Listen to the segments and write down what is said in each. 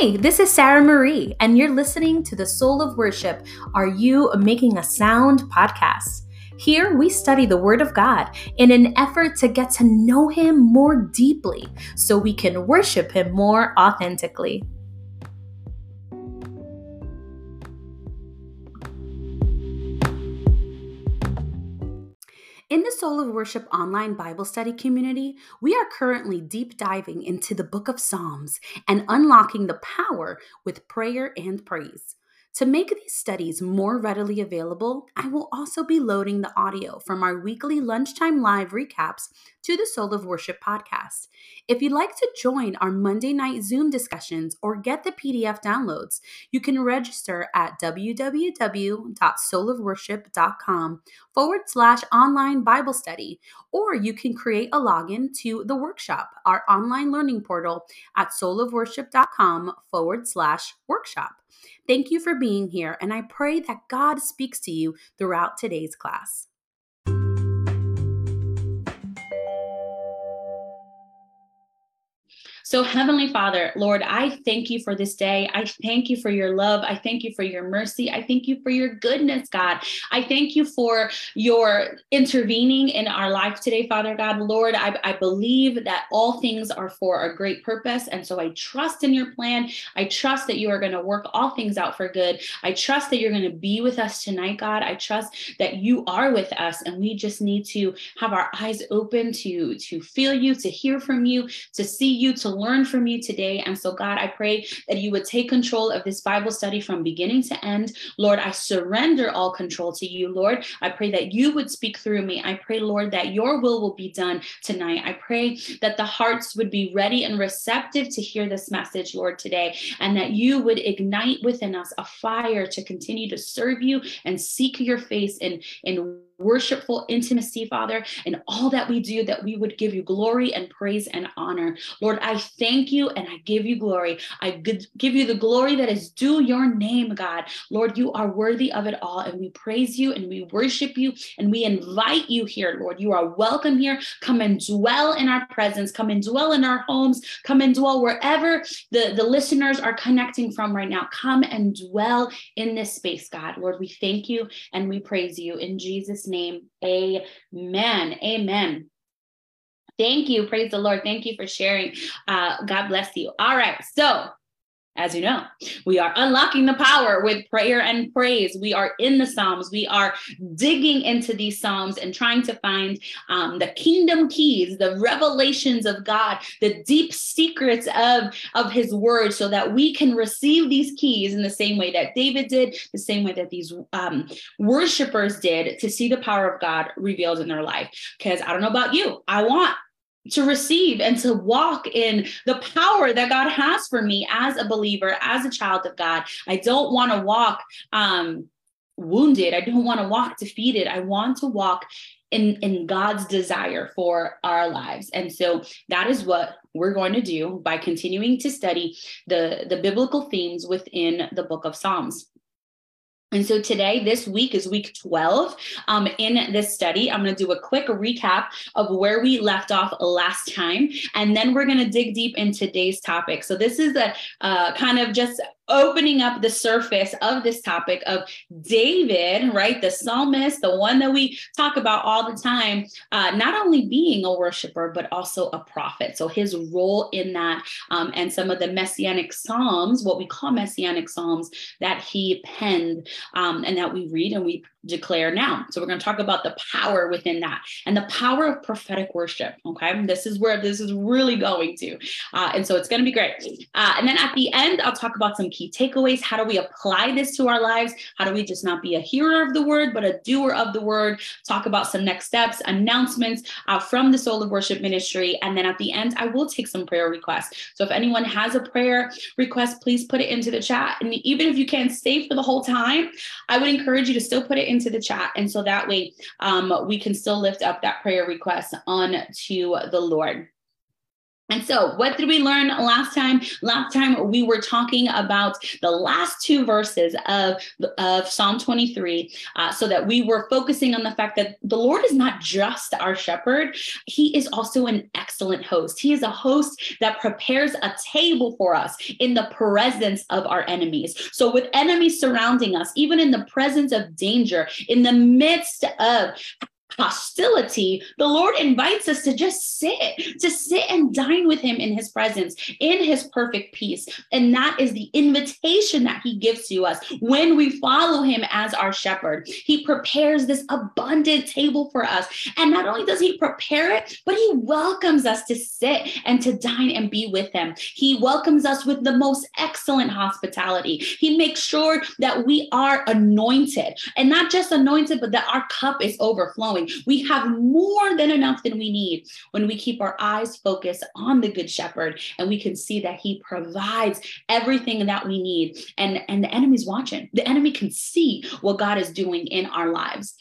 Hi, this is Sarah Marie, and you're listening to the Soul of Worship Are You Making a Sound podcast. Here we study the Word of God in an effort to get to know Him more deeply so we can worship Him more authentically. The Soul of Worship online Bible study community, we are currently deep diving into the book of Psalms and unlocking the power with prayer and praise. To make these studies more readily available, I will also be loading the audio from our weekly lunchtime live recaps to the Soul of Worship podcast. If you'd like to join our Monday night Zoom discussions or get the PDF downloads, you can register at www.soulofworship.com forward slash online Bible study, or you can create a login to the workshop, our online learning portal at soulofworship.com forward slash workshop. Thank you for being here, and I pray that God speaks to you throughout today's class. So, Heavenly Father, Lord, I thank you for this day. I thank you for your love. I thank you for your mercy. I thank you for your goodness, God. I thank you for your intervening in our life today, Father God. Lord, I, I believe that all things are for a great purpose. And so I trust in your plan. I trust that you are going to work all things out for good. I trust that you're going to be with us tonight, God. I trust that you are with us and we just need to have our eyes open to, to feel you, to hear from you, to see you, to learn from you today. And so, God, I pray that you would take control of this Bible study from beginning to end. Lord, I surrender all control to you, Lord. I pray that you would speak through me. I pray, Lord, that your will will be done tonight. I pray that the hearts would be ready and receptive to hear this message, Lord, today, and that you would ignite within us a fire to continue to serve you and seek your face in, in worshipful intimacy, Father, and all that we do, that we would give you glory and praise and honor. Lord, I thank you and I give you glory. I give you the glory that is due your name, God. Lord, you are worthy of it all, and we praise you and we worship you and we invite you here, Lord. You are welcome here. Come and dwell in our presence, come and dwell in our homes, come and dwell wherever the, the listeners are connecting from right now. Come and dwell in this space, God. Lord, we thank you and we praise you in Jesus' name. Amen. Amen. Thank you. Praise the Lord. Thank you for sharing. Uh, God bless you. All right. So, as you know, we are unlocking the power with prayer and praise. We are in the Psalms. We are digging into these Psalms and trying to find um, the kingdom keys, the revelations of God, the deep secrets of, of His word, so that we can receive these keys in the same way that David did, the same way that these um, worshipers did to see the power of God revealed in their life. Because I don't know about you, I want to receive and to walk in the power that God has for me as a believer, as a child of God. I don't want to walk um, wounded. I don't want to walk defeated. I want to walk in, in God's desire for our lives. And so that is what we're going to do by continuing to study the, the biblical themes within the book of Psalms. And so today, this week is week 12 um, in this study. I'm going to do a quick recap of where we left off last time, and then we're going to dig deep in today's topic. So, this is a uh, kind of just opening up the surface of this topic of David, right? The psalmist, the one that we talk about all the time, uh, not only being a worshiper, but also a prophet. So his role in that um, and some of the messianic psalms, what we call messianic psalms that he penned um, and that we read and we declare now. So we're going to talk about the power within that and the power of prophetic worship. Okay. This is where this is really going to. Uh, and so it's going to be great. Uh, and then at the end, I'll talk about some key takeaways. How do we apply this to our lives? How do we just not be a hearer of the word, but a doer of the word? Talk about some next steps, announcements uh, from the Soul of Worship Ministry. And then at the end, I will take some prayer requests. So if anyone has a prayer request, please put it into the chat. And even if you can't stay for the whole time, I would encourage you to still put it into the chat. And so that way um, we can still lift up that prayer request on to the Lord. And so, what did we learn last time? Last time we were talking about the last two verses of, of Psalm 23, uh, so that we were focusing on the fact that the Lord is not just our shepherd, He is also an excellent host. He is a host that prepares a table for us in the presence of our enemies. So, with enemies surrounding us, even in the presence of danger, in the midst of hostility, the Lord invites us to just sit, to sit and dine with Him in His presence, in His perfect peace. And that is the invitation that He gives to us when we follow Him as our shepherd. He prepares this abundant table for us. And not only does He prepare it, but He welcomes us to sit and to dine and be with Him. He welcomes us with the most excellent hospitality. He makes sure that we are anointed and not just anointed, but that our cup is overflowing we have more than enough than we need when we keep our eyes focused on the Good Shepherd and we can see that He provides everything that we need. And, and the enemy's watching. The enemy can see what God is doing in our lives.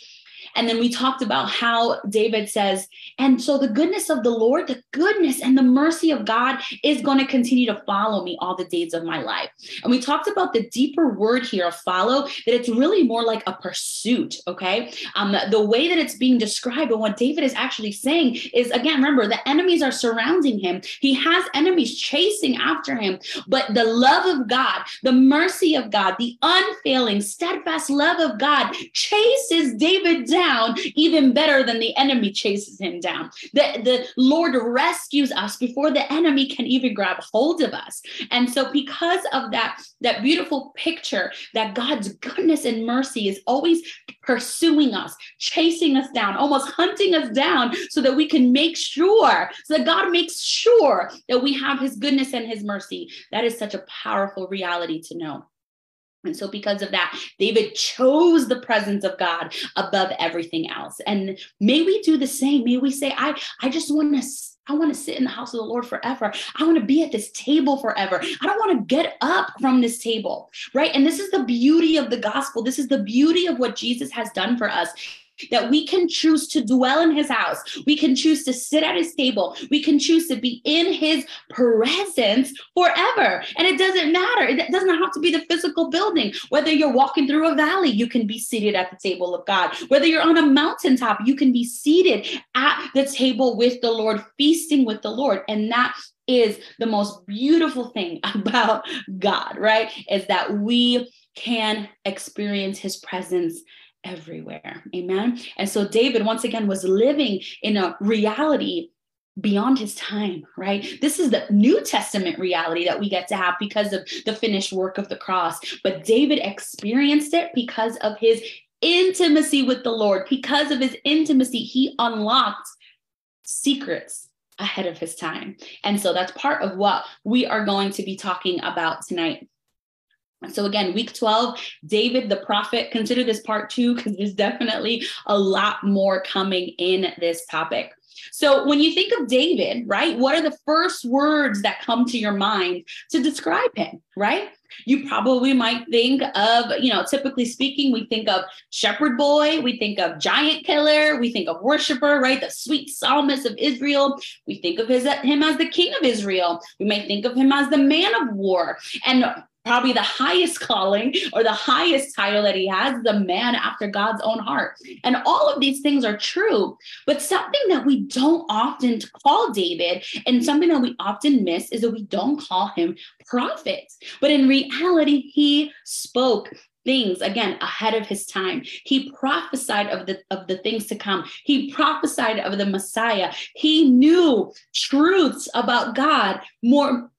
And then we talked about how David says, and so the goodness of the Lord, the goodness and the mercy of God is going to continue to follow me all the days of my life. And we talked about the deeper word here of follow, that it's really more like a pursuit. Okay. Um, the way that it's being described and what David is actually saying is again, remember, the enemies are surrounding him. He has enemies chasing after him, but the love of God, the mercy of God, the unfailing, steadfast love of God chases David down down even better than the enemy chases him down. The, the Lord rescues us before the enemy can even grab hold of us. And so, because of that, that beautiful picture that God's goodness and mercy is always pursuing us, chasing us down, almost hunting us down so that we can make sure, so that God makes sure that we have his goodness and his mercy. That is such a powerful reality to know. And so, because of that, David chose the presence of God above everything else. And may we do the same. May we say, I, I just want to. I want to sit in the house of the Lord forever. I want to be at this table forever. I don't want to get up from this table, right? And this is the beauty of the gospel. This is the beauty of what Jesus has done for us that we can choose to dwell in his house. We can choose to sit at his table. We can choose to be in his presence forever. And it doesn't matter. It doesn't have to be the physical building. Whether you're walking through a valley, you can be seated at the table of God. Whether you're on a mountaintop, you can be seated at the table with the Lord, feasting with the Lord. And that is the most beautiful thing about God, right? Is that we can experience his presence everywhere. Amen. And so David, once again, was living in a reality beyond his time, right? This is the New Testament reality that we get to have because of the finished work of the cross. But David experienced it because of his intimacy with the Lord. Because of his intimacy, he unlocked secrets ahead of his time. And so that's part of what we are going to be talking about tonight. So, again, week 12, David the prophet, consider this part two because there's definitely a lot more coming in this topic. So, when you think of David, right, what are the first words that come to your mind to describe him, right? You probably might think of, you know, typically speaking, we think of shepherd boy, we think of giant killer, we think of worshiper, right? The sweet psalmist of Israel. We think of his, him as the king of Israel. We may think of him as the man of war. And probably the highest calling or the highest title that he has, the man after God's own heart. And all of these things are true. But something that we don't often call David and something that we often miss is that we don't call him prophet. But in reality, he spoke things again ahead of his time he prophesied of the of the things to come he prophesied of the messiah he knew truths about god more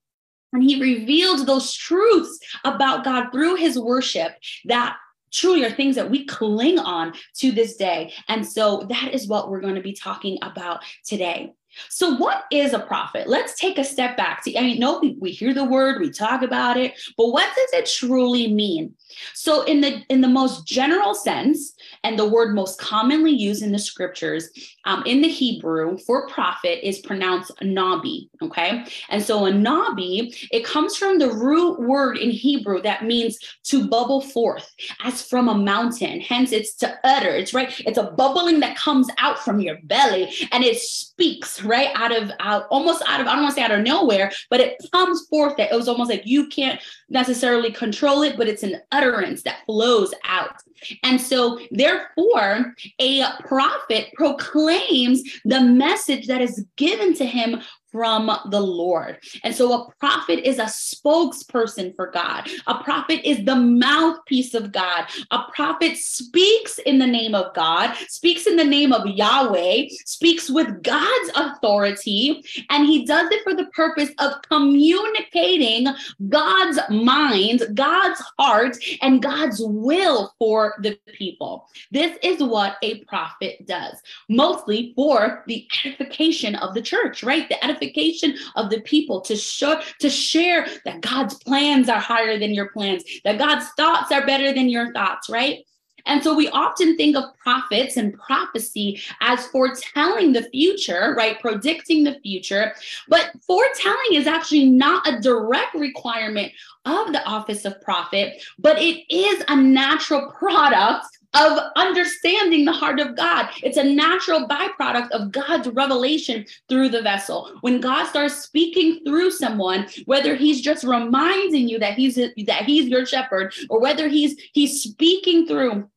and he revealed those truths about God through his worship that truly are things that we cling on to this day. And so that is what we're going to be talking about today. So, what is a prophet? Let's take a step back. See, I mean, no, we, we hear the word, we talk about it, but what does it truly mean? So, in the in the most general sense, and the word most commonly used in the scriptures um, in the Hebrew for prophet is pronounced nabi. Okay, and so a nabi it comes from the root word in Hebrew that means to bubble forth, as from a mountain. Hence, it's to utter. It's right. It's a bubbling that comes out from your belly, and it speaks right? Out of out almost out of I don't want to say out of nowhere, but it comes forth that it was almost like you can't necessarily control it, but it's an utterance that flows out. And so, therefore, a prophet proclaims the message that is given to him from the Lord. And so a prophet is a spokesperson for God. A prophet is the mouthpiece of God. A prophet speaks in the name of God, speaks in the name of Yahweh, speaks with God's authority, and he does it for the purpose of communicating God's mind, God's heart, and God's will for the people. This is what a prophet does, mostly for the edification of the church, right? The edification edification of the people to show to share that God's plans are higher than your plans, that God's thoughts are better than your thoughts, right? And so we often think of prophets and prophecy as foretelling the future, right? Predicting the future. But foretelling is actually not a direct requirement of the office of prophet, but it is a natural product of understanding the heart of God. It's a natural byproduct of God's revelation through the vessel. When God starts speaking through someone, whether he's just reminding you that he's that he's your shepherd or whether he's he's speaking through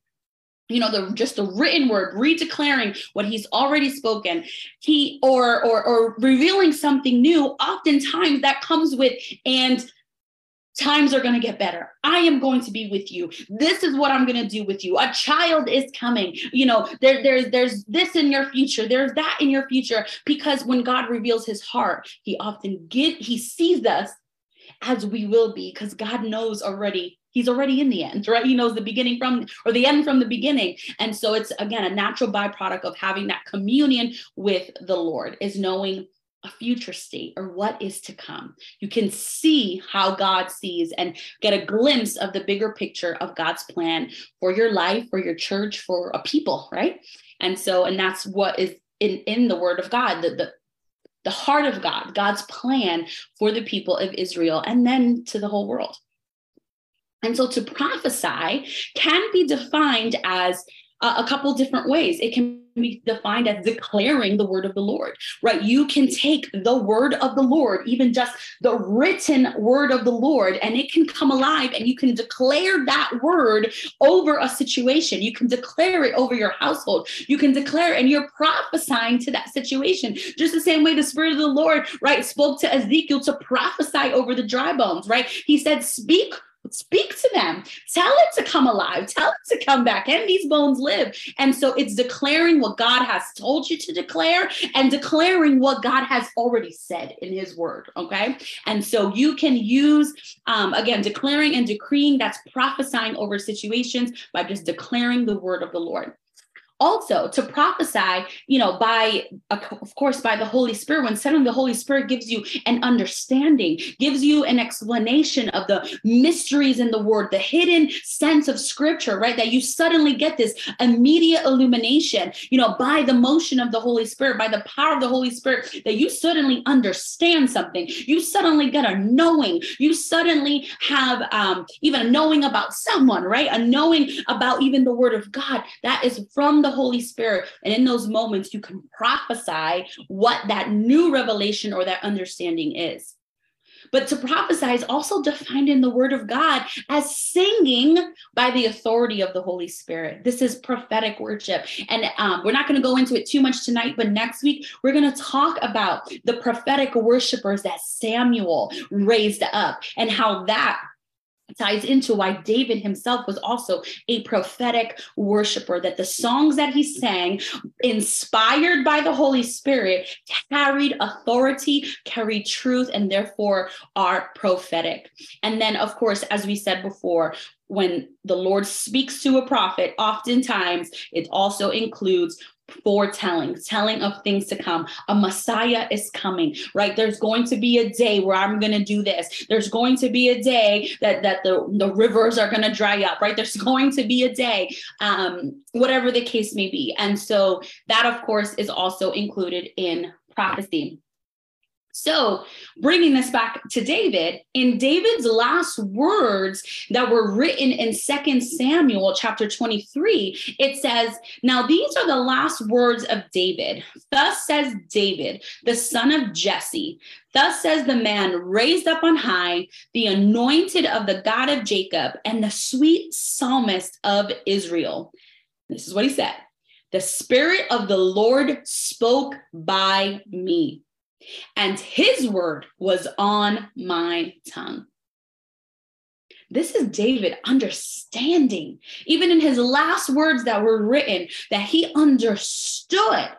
you know the just the written word redeclaring what he's already spoken he or or or revealing something new oftentimes that comes with and times are going to get better. I am going to be with you. This is what i'm going to do with you. A child is coming. You know there, there's there's this in your future there's that in your future. Because when god reveals his heart he often get he sees us as we will be because god knows already. He's already in the end right? He knows the beginning from or the end from the beginning. And so it's again a natural byproduct of having that communion with the lord is knowing a future state or what is to come. You can see how God sees and get a glimpse of the bigger picture of God's plan for your life, for your church, for a people, right? And so, and that's what is in, in the word of God, the, the, the heart of God, God's plan for the people of Israel and then to the whole world. And so to prophesy can be defined as a couple different ways. It can be defined as declaring the word of the Lord, right? You can take the word of the Lord, even just the written word of the Lord, and it can come alive and you can declare that word over a situation. You can declare it over your household. You can declare, and you're prophesying to that situation. Just the same way the Spirit of the Lord, right, spoke to Ezekiel to prophesy over the dry bones, right? He said, Speak speak to them. Tell it to come alive. Tell it to come back. And these bones live. And so it's declaring what god has told you to declare and declaring what god has already said in his word okay? And so you can use um, again declaring and decreeing that's prophesying over situations by just declaring the word of the lord also to prophesy you know by of course by the holy spirit when suddenly the holy spirit gives you an understanding gives you an explanation of the mysteries in the word the hidden sense of scripture right that you suddenly get this immediate illumination you know by the motion of the holy spirit by the power of the holy spirit that you suddenly understand something. You suddenly get a knowing. You suddenly have um, even a knowing about someone right? A knowing about even the word of god that is from the Holy Spirit. And in those moments, you can prophesy what that new revelation or that understanding is. But to prophesy is also defined in the Word of God as singing by the authority of the Holy Spirit. This is prophetic worship. And um, we're not going to go into it too much tonight, but next week we're going to talk about the prophetic worshipers that Samuel raised up and how that ties into why David himself was also a prophetic worshiper, that the songs that he sang, inspired by the Holy Spirit, carried authority, carried truth, and therefore are prophetic. And then, of course, as we said before, when the Lord speaks to a prophet, oftentimes it also includes foretelling, telling of things to come. A Messiah is coming, right? There's going to be a day where I'm going to do this. There's going to be a day that that the, the rivers are going to dry up, right? There's going to be a day, um, whatever the case may be. And so that, of course, is also included in prophecy. So, bringing this back to David, in David's last words that were written in Second Samuel chapter 23, it says, Now these are the last words of David. Thus says David, the son of Jesse. Thus says the man raised up on high, the anointed of the God of Jacob, and the sweet psalmist of Israel. This is what he said The Spirit of the Lord spoke by me and his word was on my tongue. This is David understanding, even in his last words that were written, that he understood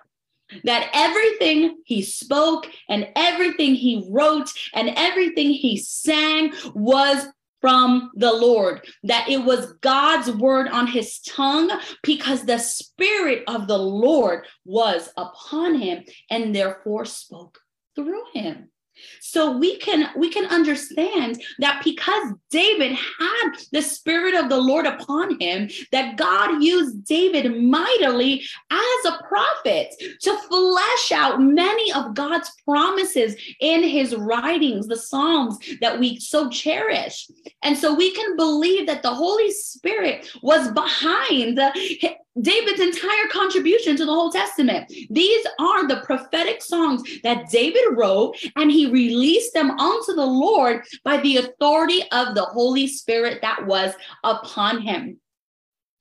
that everything he spoke and everything he wrote and everything he sang was from the Lord, that it was God's word on his tongue because the Spirit of the Lord was upon him and therefore spoke through him so we can we can understand that because david had the spirit of the lord upon him that god used david mightily as a prophet to flesh out many of god's promises in his writings the psalms that we so cherish and so we can believe that the holy spirit was behind David's entire contribution to the Old Testament. These are the prophetic songs that David wrote, and he released them unto the Lord by the authority of the Holy Spirit that was upon him.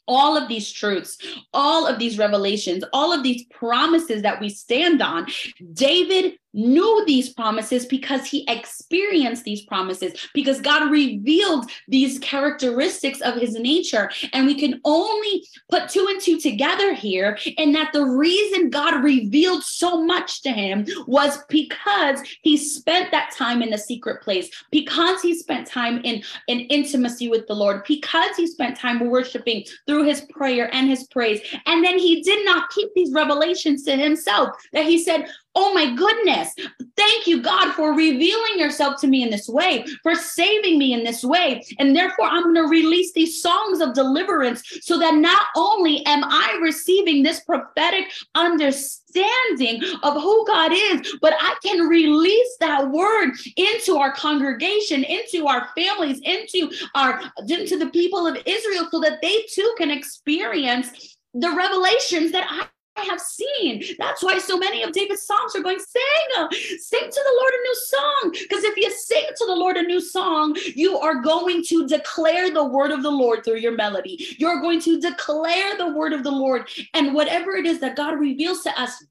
All of these truths, all of these revelations, all of these promises that we stand on, David knew these promises because he experienced these promises, because God revealed these characteristics of his nature. And we can only put two and two together here, and that the reason God revealed so much to him was because he spent that time in the secret place, because he spent time in, in intimacy with the Lord, because he spent time worshiping through his prayer and his praise. And then he did not keep these revelations to himself, that he said, Oh my goodness. Thank you, God, for revealing yourself to me in this way, for saving me in this way. And therefore, I'm going to release these songs of deliverance so that not only am I receiving this prophetic understanding of who God is, but I can release that word into our congregation, into our families, into our into the people of Israel so that they too can experience the revelations that I I have seen. That's why so many of David's songs are going, sing, uh, sing to the Lord a new song. Because if you sing to the Lord a new song, you are going to declare the word of the Lord through your melody. You're going to declare the word of the Lord. And whatever it is that God reveals to us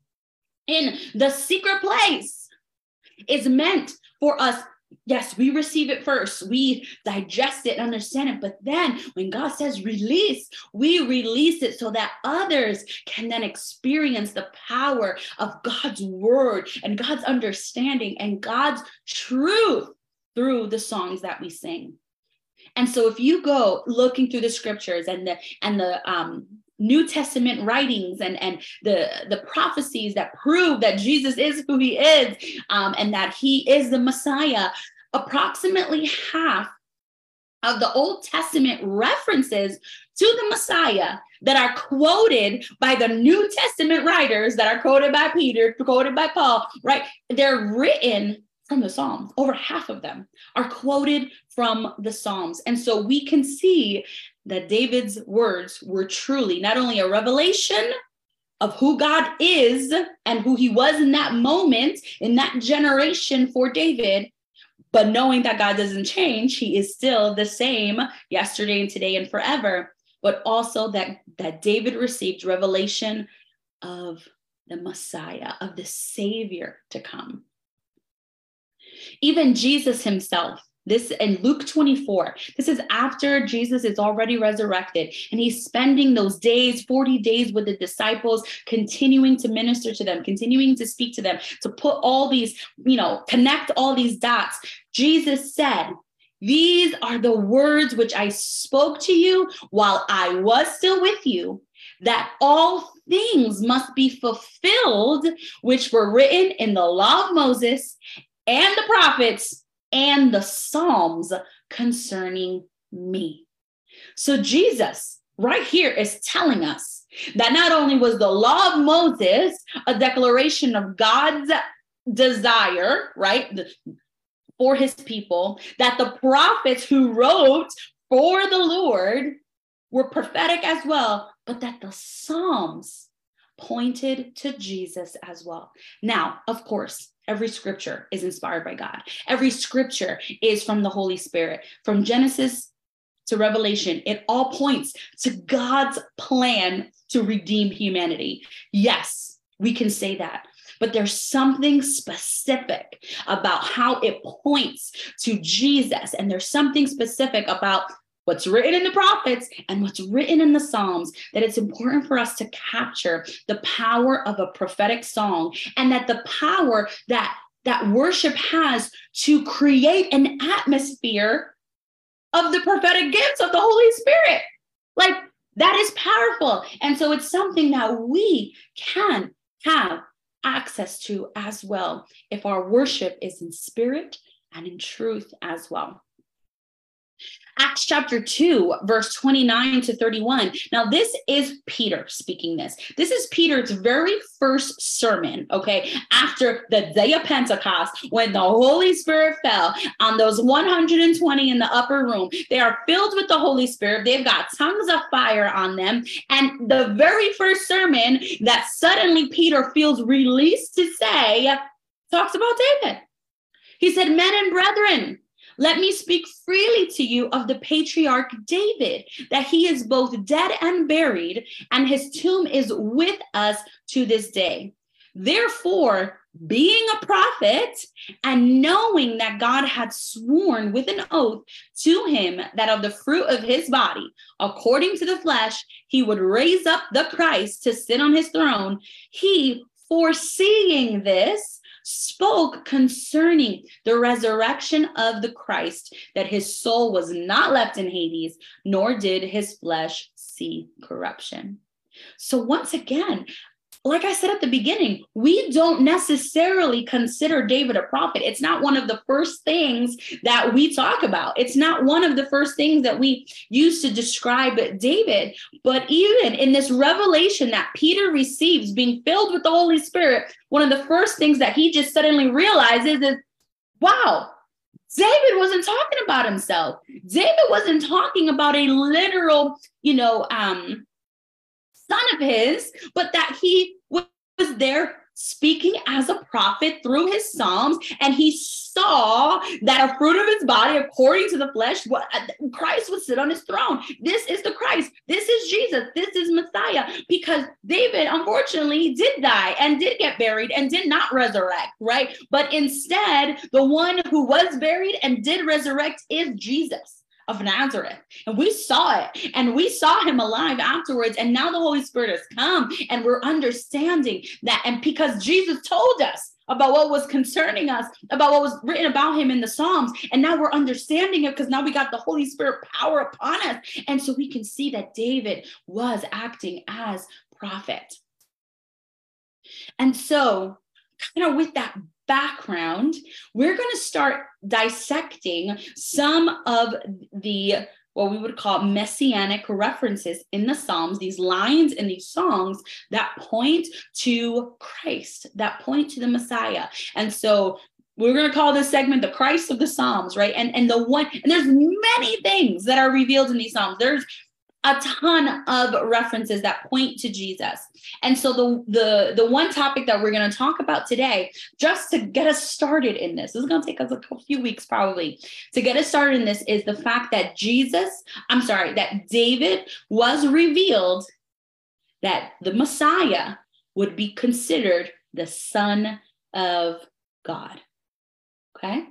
in the secret place is meant for us yes, we receive it first, we digest it, and understand it. But then when God says release, we release it so that others can then experience the power of God's word and God's understanding and God's truth through the songs that we sing. And so if you go looking through the scriptures and the and the um New Testament writings and, and the, the prophecies that prove that Jesus is who he is um, and that he is the Messiah. Approximately half of the Old Testament references to the Messiah that are quoted by the New Testament writers, that are quoted by Peter, quoted by Paul, right? They're written from the Psalms. Over half of them are quoted from the Psalms. And so we can see that David's words were truly not only a revelation of who God is and who he was in that moment, in that generation for David, but knowing that God doesn't change, he is still the same yesterday and today and forever, but also that, that David received revelation of the Messiah, of the Savior to come. Even Jesus himself this in Luke 24, this is after Jesus is already resurrected and he's spending those days, 40 days with the disciples, continuing to minister to them, continuing to speak to them, to put all these, you know, connect all these dots. Jesus said, These are the words which I spoke to you while I was still with you, that all things must be fulfilled, which were written in the law of Moses and the prophets and the Psalms concerning me. So Jesus, right here, is telling us that not only was the law of Moses a declaration of God's desire, right, for his people, that the prophets who wrote for the Lord were prophetic as well, but that the Psalms pointed to Jesus as well. Now, of course, every scripture is inspired by God. Every scripture is from the Holy Spirit. From Genesis to Revelation, it all points to God's plan to redeem humanity. Yes, we can say that. But there's something specific about how it points to Jesus. And there's something specific about what's written in the prophets and what's written in the Psalms, that it's important for us to capture the power of a prophetic song and that the power that that worship has to create an atmosphere of the prophetic gifts of the Holy Spirit. Like that is powerful. And so it's something that we can have access to as well if our worship is in spirit and in truth as well. Acts chapter 2, verse 29 to 31. Now, this is Peter speaking this. This is Peter's very first sermon, okay, after the day of Pentecost, when the Holy Spirit fell on those 120 in the upper room. They are filled with the Holy Spirit. They've got tongues of fire on them. And the very first sermon that suddenly Peter feels released to say talks about David. He said, Men and brethren, let me speak freely to you of the patriarch David, that he is both dead and buried, and his tomb is with us to this day. Therefore, being a prophet and knowing that God had sworn with an oath to him that of the fruit of his body, according to the flesh, he would raise up the Christ to sit on his throne, he, foreseeing this, spoke concerning the resurrection of the Christ, that his soul was not left in Hades, nor did his flesh see corruption. So, once again, like I said at the beginning, we don't necessarily consider David a prophet. It's not one of the first things that we talk about. It's not one of the first things that we use to describe David. But even in this revelation that Peter receives, being filled with the Holy Spirit, one of the first things that he just suddenly realizes is wow, David wasn't talking about himself. David wasn't talking about a literal, you know, um, son of his, but that he was there speaking as a prophet through his psalms and he saw that a fruit of his body according to the flesh what uh, christ would sit on his throne. This is the christ. This is jesus. This is messiah. Because david unfortunately did die and did get buried and did not resurrect right? But instead the one who was buried and did resurrect is jesus of Nazareth. And we saw it and we saw him alive afterwards. And now the Holy Spirit has come and we're understanding that. And because Jesus told us about what was concerning us, about what was written about him in the Psalms. And now we're understanding it because now we got the Holy Spirit power upon us. And so we can see that David was acting as prophet. And so, kind of with that background, we're going to start dissecting some of the what we would call messianic references in the Psalms, these lines in these songs that point to Christ, that point to the Messiah. And so we're going to call this segment the Christ of the Psalms, right? And and the one and there's many things that are revealed in these Psalms. There's a ton of references that point to Jesus. And so the the the one topic that we're going to talk about today just to get us started in this. This is going to take us a few weeks probably. To get us started in this is the fact that Jesus, I'm sorry, that David was revealed that the Messiah would be considered the son of God. Okay?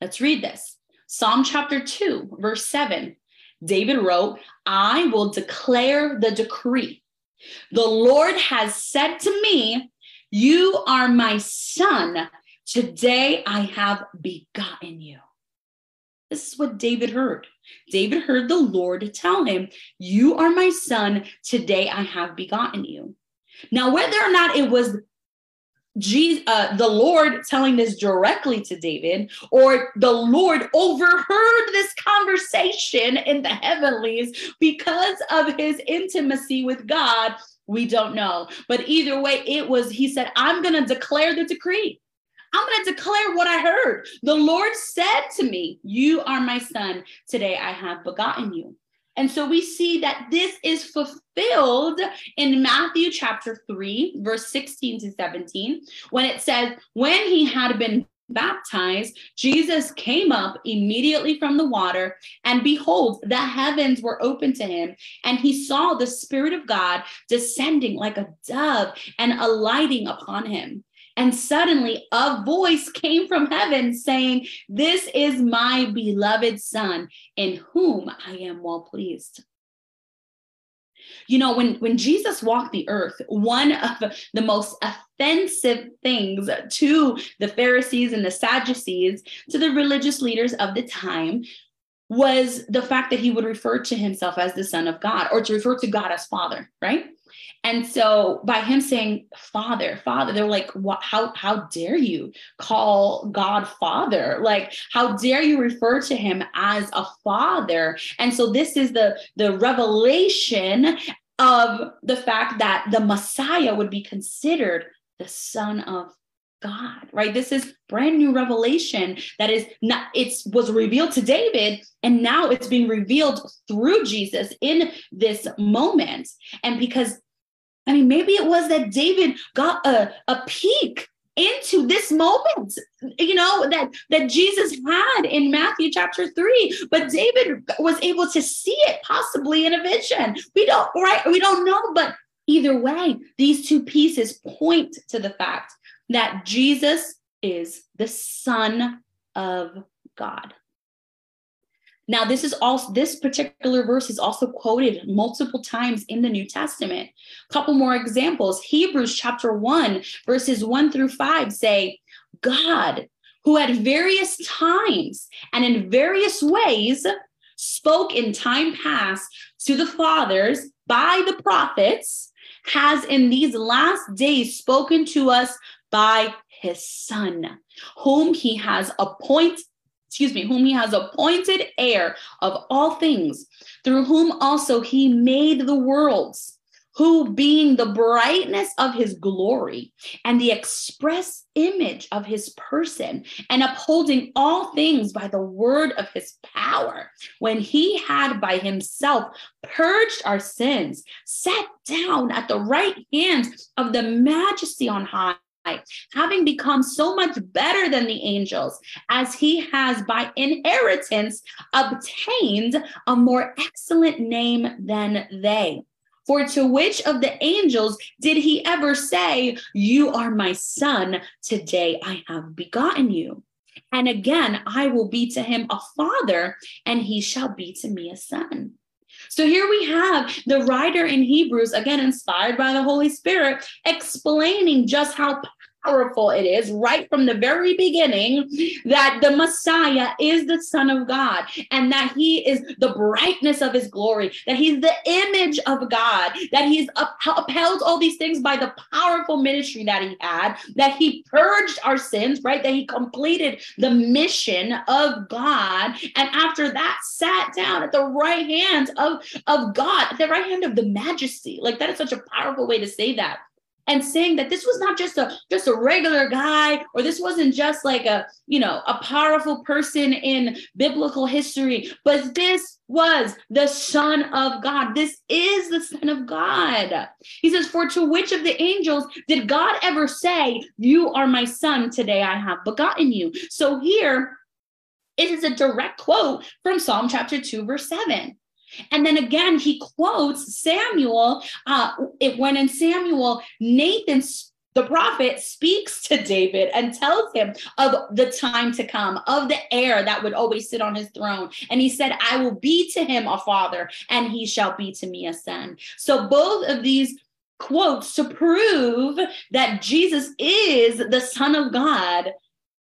Let's read this. Psalm chapter 2, verse 7 David wrote, I will declare the decree. The Lord has said to me, You are my son. Today I have begotten you. This is what David heard. David heard the Lord tell him, You are my son. Today I have begotten you. Now, whether or not it was Jesus, uh, the Lord telling this directly to David, or the Lord overheard this conversation in the heavenlies because of his intimacy with God. We don't know. But either way, it was, he said, I'm going to declare the decree. I'm going to declare what I heard. The Lord said to me, You are my son. Today I have begotten you. And so we see that this is fulfilled in Matthew chapter 3, verse 16 to 17, when it says, When he had been baptized, Jesus came up immediately from the water, and behold, the heavens were open to him, and he saw the Spirit of God descending like a dove and alighting upon him. And suddenly a voice came from heaven saying, This is my beloved Son, in whom I am well pleased. You know, when, when Jesus walked the earth, one of the most offensive things to the Pharisees and the Sadducees, to the religious leaders of the time, was the fact that he would refer to himself as the Son of God or to refer to God as Father, right? And so by him saying father, father, they're like, what, how, how dare you call God father? Like, how dare you refer to him as a father? And so this is the, the revelation of the fact that the Messiah would be considered the son of God, right? This is brand new revelation that is not, it's was revealed to David and now it's being revealed through Jesus in this moment. And because I mean, maybe it was that David got a, a peek into this moment you know that that jesus had in matthew chapter 3 but david was able to see it possibly in a vision. We don't right? We don't know but either way these two pieces point to the fact that jesus is the son of god now, this is also this particular verse is also quoted multiple times in the New Testament. A couple more examples. Hebrews chapter 1, verses 1 through 5 say, God, who at various times and in various ways spoke in time past to the fathers by the prophets, has in these last days spoken to us by his son, whom he has appointed excuse me, whom he has appointed heir of all things, through whom also he made the worlds, who being the brightness of his glory and the express image of his person, and upholding all things by the word of his power, when he had by himself purged our sins, sat down at the right hand of the majesty on high having become so much better than the angels, as he has by inheritance obtained a more excellent name than they. For to which of the angels did he ever say, You are my son, today I have begotten you? And again, I will be to him a father, and he shall be to me a son. So here we have the writer in Hebrews, again, inspired by the Holy Spirit, explaining just how powerful it is right from the very beginning that the Messiah is the Son of God and that he is the brightness of his glory, that he's the image of God, that he's upheld all these things by the powerful ministry that he had, that he purged our sins, right? That he completed the mission of God. And after that, sat down at the right hand of, of God, at the right hand of the majesty. Like that is such a powerful way to say that and saying that this was not just a just a regular guy or this wasn't just like a you know a powerful person in biblical history but this was the son of god. This is the son of god. He says for to which of the angels did god ever say you are my son today i have begotten you so here it is a direct quote from psalm chapter 2 verse 7 and then again, he quotes Samuel. Uh, it, when in Samuel, Nathan, the prophet, speaks to David and tells him of the time to come, of the heir that would always sit on his throne. And he said, I will be to him a father, and he shall be to me a son. So both of these quotes to prove that Jesus is the Son of God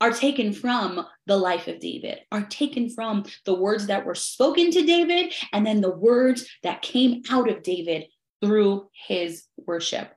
are taken from the life of David, are taken from the words that were spoken to David, and then the words that came out of David through his worship.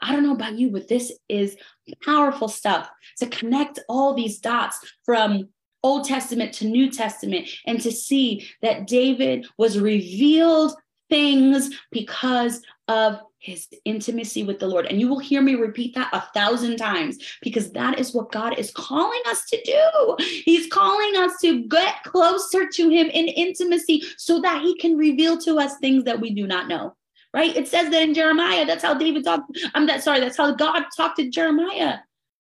I don't know about you, but this is powerful stuff to connect all these dots from Old Testament to New Testament and to see that David was revealed things because of his intimacy with the Lord. And you will hear me repeat that a thousand times because that is what God is calling us to do. He's calling us to get closer to him in intimacy so that he can reveal to us things that we do not know. Right? It says that in Jeremiah. That's how David talked. I'm that sorry, that's how God talked to Jeremiah.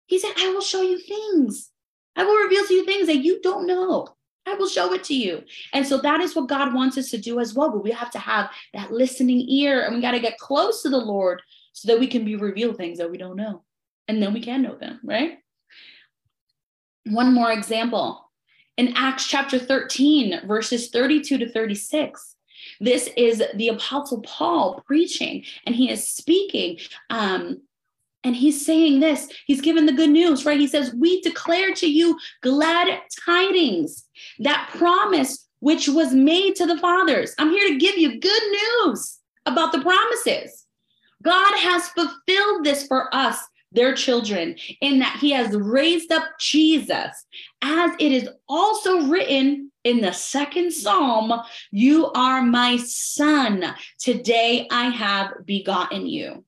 He said, I will show you things. I will reveal to you things that you don't know. I will show it to you. And so that is what God wants us to do as well. But we have to have that listening ear and we got to get close to the Lord so that we can be revealed things that we don't know. And then we can know them, right? One more example in Acts chapter 13, verses 32 to 36. This is the Apostle Paul preaching, and he is speaking um, and he's saying this, he's given the good news, right? He says, We declare to you glad tidings, that promise which was made to the fathers. I'm here to give you good news about the promises. God has fulfilled this for us, their children, in that he has raised up Jesus, as it is also written in the second psalm You are my son. Today I have begotten you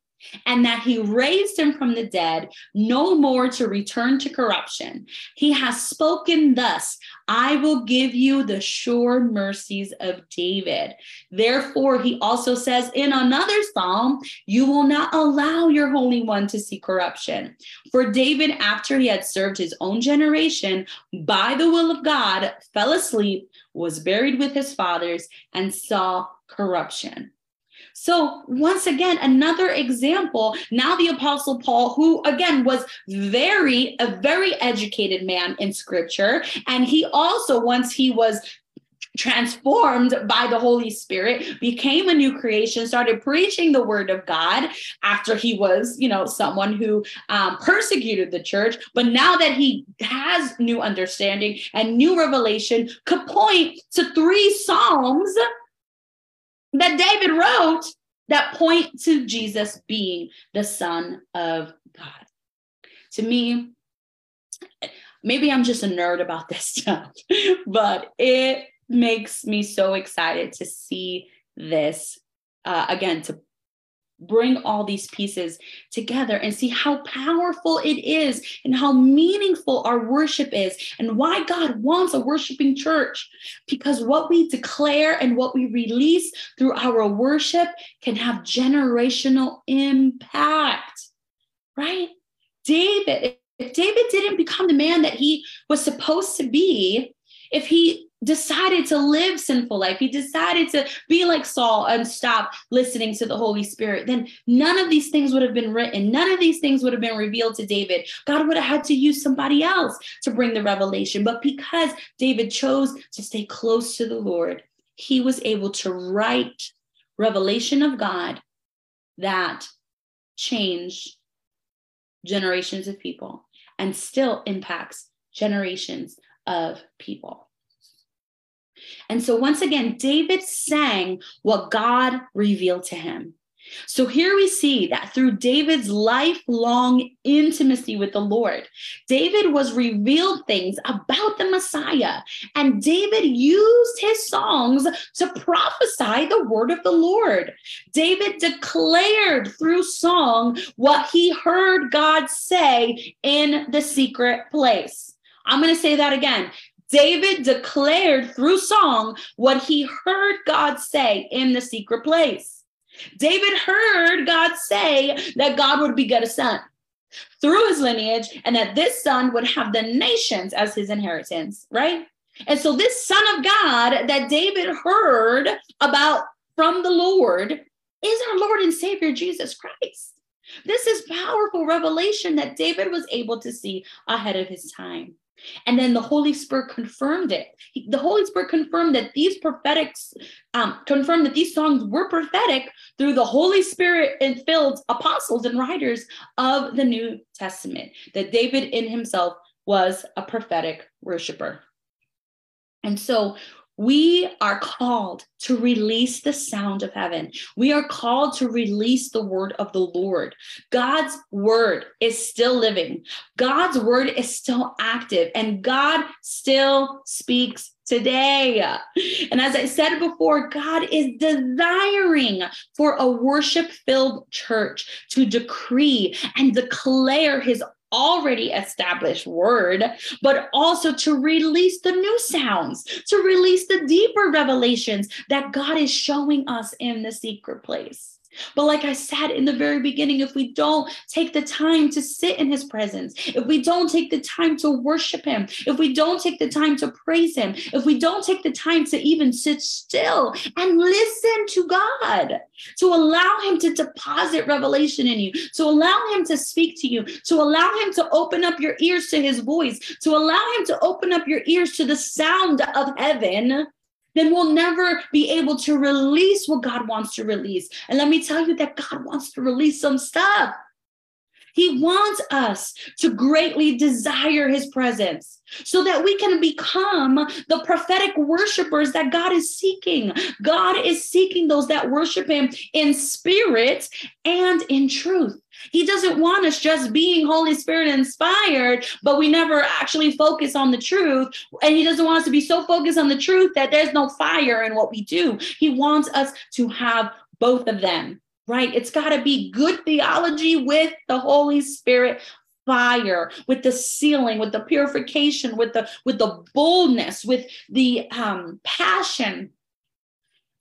and that he raised him from the dead, no more to return to corruption. He has spoken thus I will give you the sure mercies of David. Therefore, he also says in another psalm, You will not allow your Holy One to see corruption. For David, after he had served his own generation by the will of God, fell asleep, was buried with his fathers, and saw corruption. So, once again, another example. Now, the Apostle Paul, who again was very, a very educated man in scripture, and he also, once he was transformed by the Holy Spirit, became a new creation, started preaching the word of God after he was, you know, someone who um, persecuted the church. But now that he has new understanding and new revelation, could point to three Psalms that David wrote that point to Jesus being the Son of God. To me, maybe I'm just a nerd about this stuff, but it makes me so excited to see this uh, again, to bring all these pieces together and see how powerful it is and how meaningful our worship is and why God wants a worshiping church. Because what we declare and what we release through our worship can have generational impact, right? David, if David didn't become the man that he was supposed to be, if he decided to live sinful life, he decided to be like Saul and stop listening to the Holy Spirit, then none of these things would have been written. None of these things would have been revealed to David. God would have had to use somebody else to bring the revelation. But because David chose to stay close to the Lord, he was able to write revelation of God that changed generations of people and still impacts generations of people. And so, once again, David sang what God revealed to him. So here we see that through David's lifelong intimacy with the Lord, David was revealed things about the Messiah. And David used his songs to prophesy the word of the Lord. David declared through song what he heard God say in the secret place. I'm going to say that again. David declared through song what he heard God say in the secret place. David heard God say that God would beget a son through his lineage and that this son would have the nations as his inheritance, right? And so, this son of God that David heard about from the Lord is our Lord and Savior Jesus Christ. This is powerful revelation that David was able to see ahead of his time. And then the Holy Spirit confirmed it. The Holy Spirit confirmed that these prophetics, um, confirmed that these songs were prophetic through the Holy Spirit and filled apostles and writers of the New Testament, that David in himself was a prophetic worshiper. And so we are called to release the sound of heaven. We are called to release the word of the Lord. God's word is still living, God's word is still active, and God still speaks today. And as I said before, God is desiring for a worship filled church to decree and declare his already established word, but also to release the new sounds, to release the deeper revelations that God is showing us in the secret place. But like I said in the very beginning, if we don't take the time to sit in his presence, if we don't take the time to worship him, if we don't take the time to praise him, if we don't take the time to even sit still and listen to God, to allow him to deposit revelation in you, to allow him to speak to you, to allow him to open up your ears to his voice, to allow him to open up your ears to the sound of heaven, then we'll never be able to release what God wants to release. And let me tell you that God wants to release some stuff. He wants us to greatly desire his presence so that we can become the prophetic worshipers that God is seeking. God is seeking those that worship him in spirit and in truth. He doesn't want us just being Holy Spirit inspired, but we never actually focus on the truth. And He doesn't want us to be so focused on the truth that there's no fire in what we do. He wants us to have both of them, right? It's got to be good theology with the Holy Spirit fire with the sealing with the purification with the with the boldness with the um passion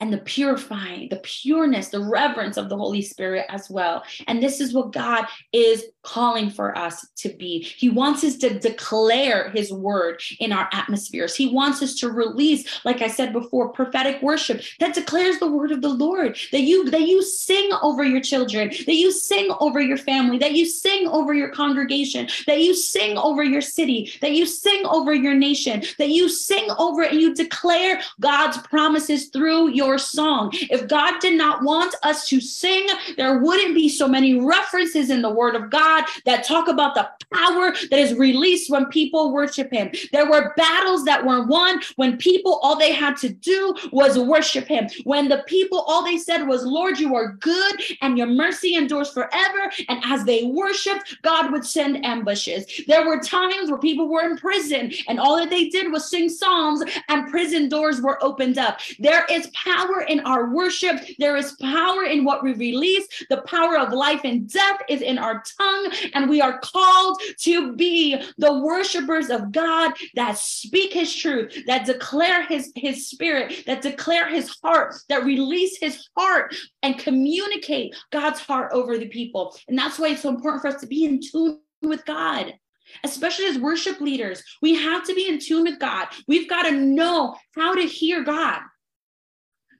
and the purifying, the pureness, the reverence of the Holy Spirit as well. And this is what God is calling for us to be. He wants us to declare his word in our atmospheres. He wants us to release, like I said before, prophetic worship that declares the word of the Lord. That you that you sing over your children, that you sing over your family, that you sing over your congregation, that you sing over your city, that you sing over your nation, that you sing over and you declare God's promises through your song. If God did not want us to sing, there wouldn't be so many references in the word of God that talk about the power that is released when people worship him. There were battles that were won when people, all they had to do was worship him. When the people, all they said was, Lord, you are good and your mercy endures forever. And as they worshiped, God would send ambushes. There were times where people were in prison and all that they did was sing psalms and prison doors were opened up. There is power power in our worship. There is power in what we release. The power of life and death is in our tongue. And we are called to be the worshipers of God that speak his truth, that declare his, his spirit, that declare his heart, that release his heart and communicate God's heart over the people. And that's why it's so important for us to be in tune with God especially as worship leaders. We have to be in tune with God. We've got to know how to hear God.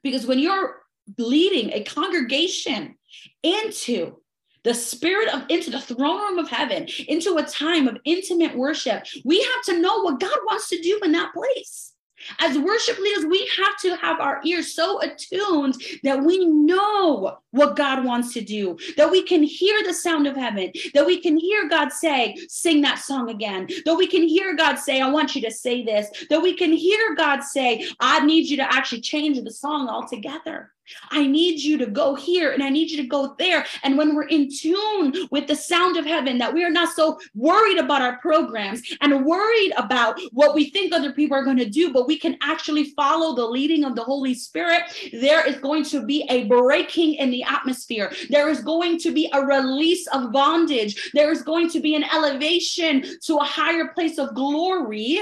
Because when you're leading a congregation into the spirit of into the throne room of heaven, into a time of intimate worship, we have to know what God wants to do in that place. As worship leaders, we have to have our ears so attuned that we know what God wants to do, that we can hear the sound of heaven, that we can hear God say, Sing that song again, that we can hear God say, I want you to say this, that we can hear God say, I need you to actually change the song altogether. I need you to go here and I need you to go there. And when we're in tune with the sound of heaven, that we are not so worried about our programs and worried about what we think other people are going to do, but we can actually follow the leading of the Holy Spirit, there is going to be a breaking in the atmosphere. There is going to be a release of bondage. There is going to be an elevation to a higher place of glory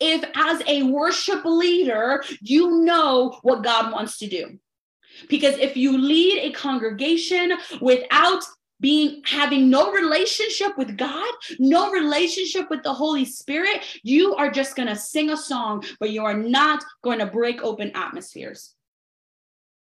if as a worship leader, you know what God wants to do. Because if you lead a congregation without being having no relationship with God, no relationship with the Holy Spirit, you are just going to sing a song, but you are not going to break open atmospheres.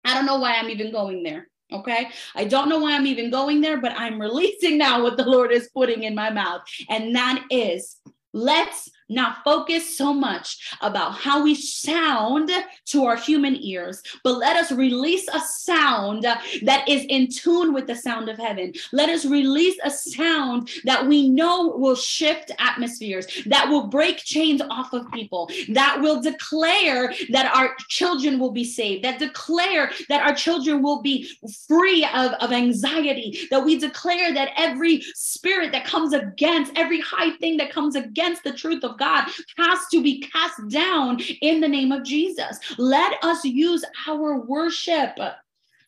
I don't know why I'm even going there. Okay. I don't know why I'm even going there, but I'm releasing now what the Lord is putting in my mouth. And that is let's not focus so much about how we sound to our human ears, but let us release a sound that is in tune with the sound of heaven. Let us release a sound that we know will shift atmospheres, that will break chains off of people, that will declare that our children will be saved, that declare that our children will be free of, of anxiety, that we declare that every spirit that comes against, every high thing that comes against the truth of God has to be cast down in the name of Jesus. Let us use our worship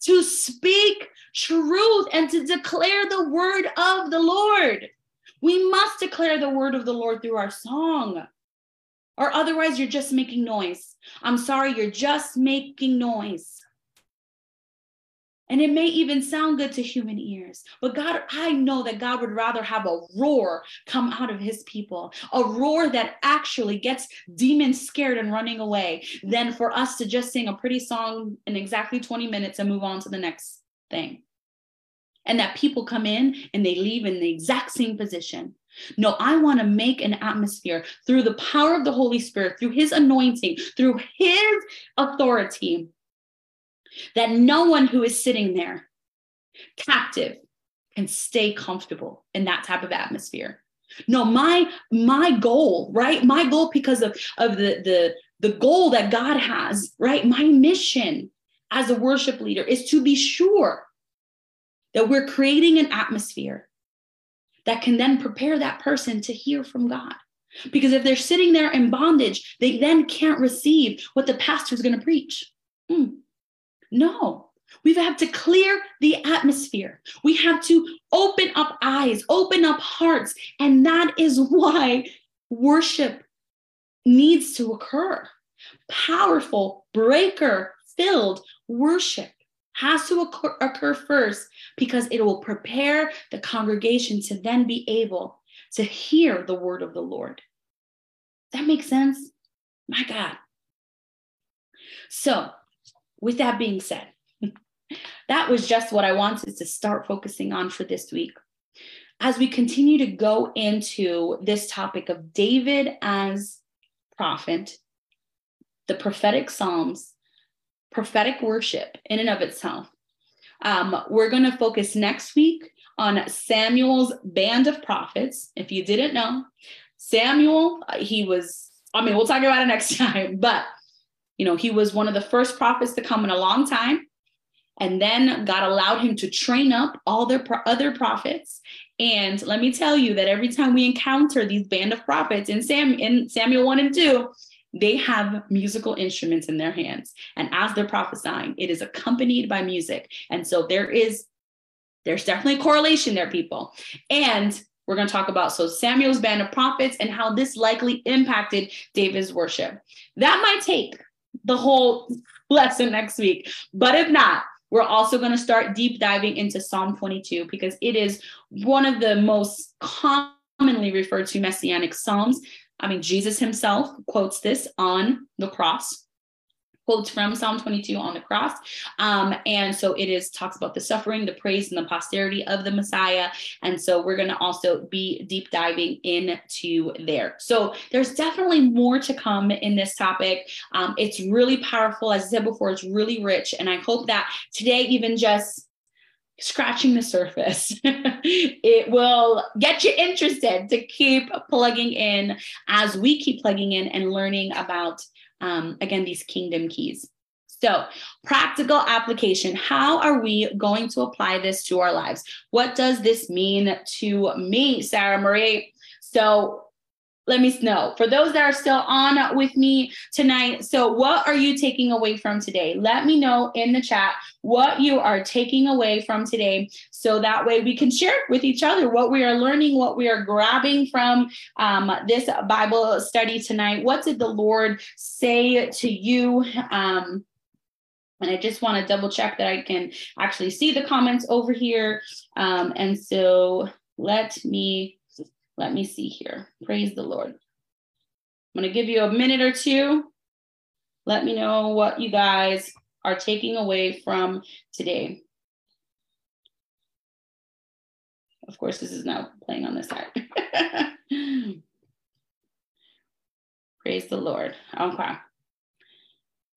to speak truth and to declare the word of the Lord. We must declare the word of the Lord through our song, or otherwise, you're just making noise. I'm sorry, you're just making noise. And it may even sound good to human ears, but God, I know that God would rather have a roar come out of his people, a roar that actually gets demons scared and running away, than for us to just sing a pretty song in exactly 20 minutes and move on to the next thing. And that people come in and they leave in the exact same position. No, I want to make an atmosphere through the power of the Holy Spirit, through his anointing, through his authority that no one who is sitting there captive can stay comfortable in that type of atmosphere. No my my goal right? My goal because of of the the the goal that god has right? My mission as a worship leader is to be sure that we're creating an atmosphere that can then prepare that person to hear from god. Because if they're sitting there in bondage they then can't receive what the pastor is going to preach. Hmm. No, we've to clear the atmosphere. We have to open up eyes, open up hearts. And that is why worship needs to occur. Powerful, breaker filled worship has to occur, occur, first because it will prepare the congregation to then be able to hear the word of the Lord. That makes sense? My God. So, with that being said, that was just what I wanted to start focusing on for this week. As we continue to go into this topic of David as prophet, the prophetic Psalms, prophetic worship in and of itself, um, we're going to focus next week on Samuel's band of prophets. If you didn't know, Samuel, uh, he was, I mean, we'll talk about it next time, but you know, he was one of the first prophets to come in a long time. And then God allowed him to train up all their pro- other prophets. And let me tell you that every time we encounter these band of prophets in Sam in Samuel 1 and 2, they have musical instruments in their hands. And as they're prophesying, it is accompanied by music. And so there is there's definitely a correlation there, people. And we're going to talk about so Samuel's band of prophets and how this likely impacted David's worship. That might take the whole lesson next week. But if not, we're also going to start deep diving into Psalm 22 because it is one of the most commonly referred to messianic psalms. I mean, Jesus himself quotes this on the cross quotes from Psalm 22 on the cross. Um, and so it is talks about the suffering, the praise, and the posterity of the Messiah. And so we're going to also be deep diving into there. So there's definitely more to come in this topic. Um, it's really powerful. As I said before, it's really rich. And I hope that today, even just scratching the surface. it will get you interested to keep plugging in as we keep plugging in and learning about um, again, these kingdom keys. So, practical application. How are we going to apply this to our lives? What does this mean to me, Sarah Marie? So, let me know. For those that are still on with me tonight, so what are you taking away from today? Let me know in the chat what you are taking away from today so that way we can share with each other what we are learning, what we are grabbing from um, this Bible study tonight. What did the Lord say to you? Um, and I just want to double check that I can actually see the comments over here. Um, and so let me let me see here. Praise the Lord. I'm going to give you a minute or two. Let me know what you guys are taking away from today. Of course, this is now playing on this side. Praise the Lord. Okay.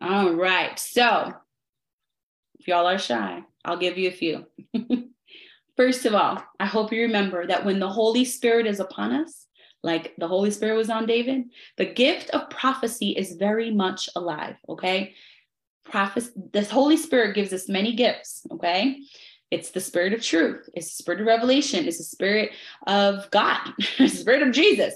All right. So, if y'all are shy, I'll give you a few. First of all, I hope you remember that when the Holy Spirit is upon us, like the Holy Spirit was on David, the gift of prophecy is very much alive, okay? Prophecy, the Holy Spirit gives us many gifts, okay? It's the spirit of truth, it's the spirit of revelation, it's the spirit of God, the spirit of Jesus.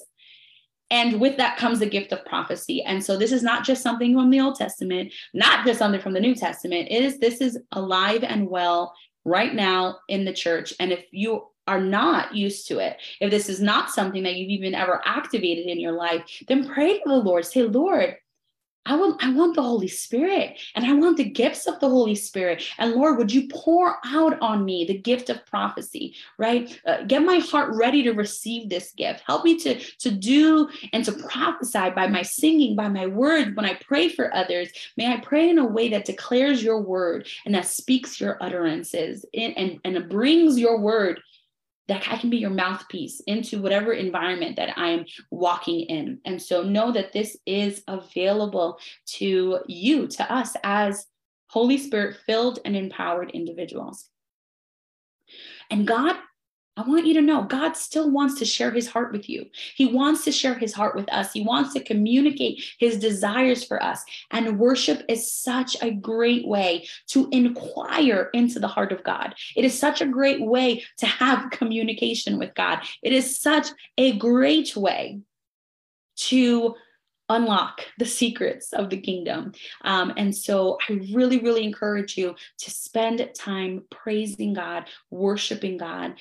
And with that comes the gift of prophecy. And so this is not just something from the Old Testament, not just something from the New Testament. It is this is alive and well right now in the church. And if you are not used to it, if this is not something that you've even ever activated in your life, then pray to the Lord. Say, Lord, I want, I want the Holy Spirit and I want the gifts of the Holy Spirit. And Lord, would you pour out on me the gift of prophecy, right? Uh, get my heart ready to receive this gift. Help me to, to do and to prophesy by my singing, by my words. When I pray for others, may I pray in a way that declares your word and that speaks your utterances and, and, and brings your word that I can be your mouthpiece into whatever environment that I'm walking in. And so know that this is available to you, to us as Holy Spirit filled and empowered individuals. And God I want you to know God still wants to share his heart with you. He wants to share his heart with us. He wants to communicate his desires for us. And worship is such a great way to inquire into the heart of God. It is such a great way to have communication with God. It is such a great way to unlock the secrets of the kingdom. Um, and so I really, really encourage you to spend time praising God, worshiping God,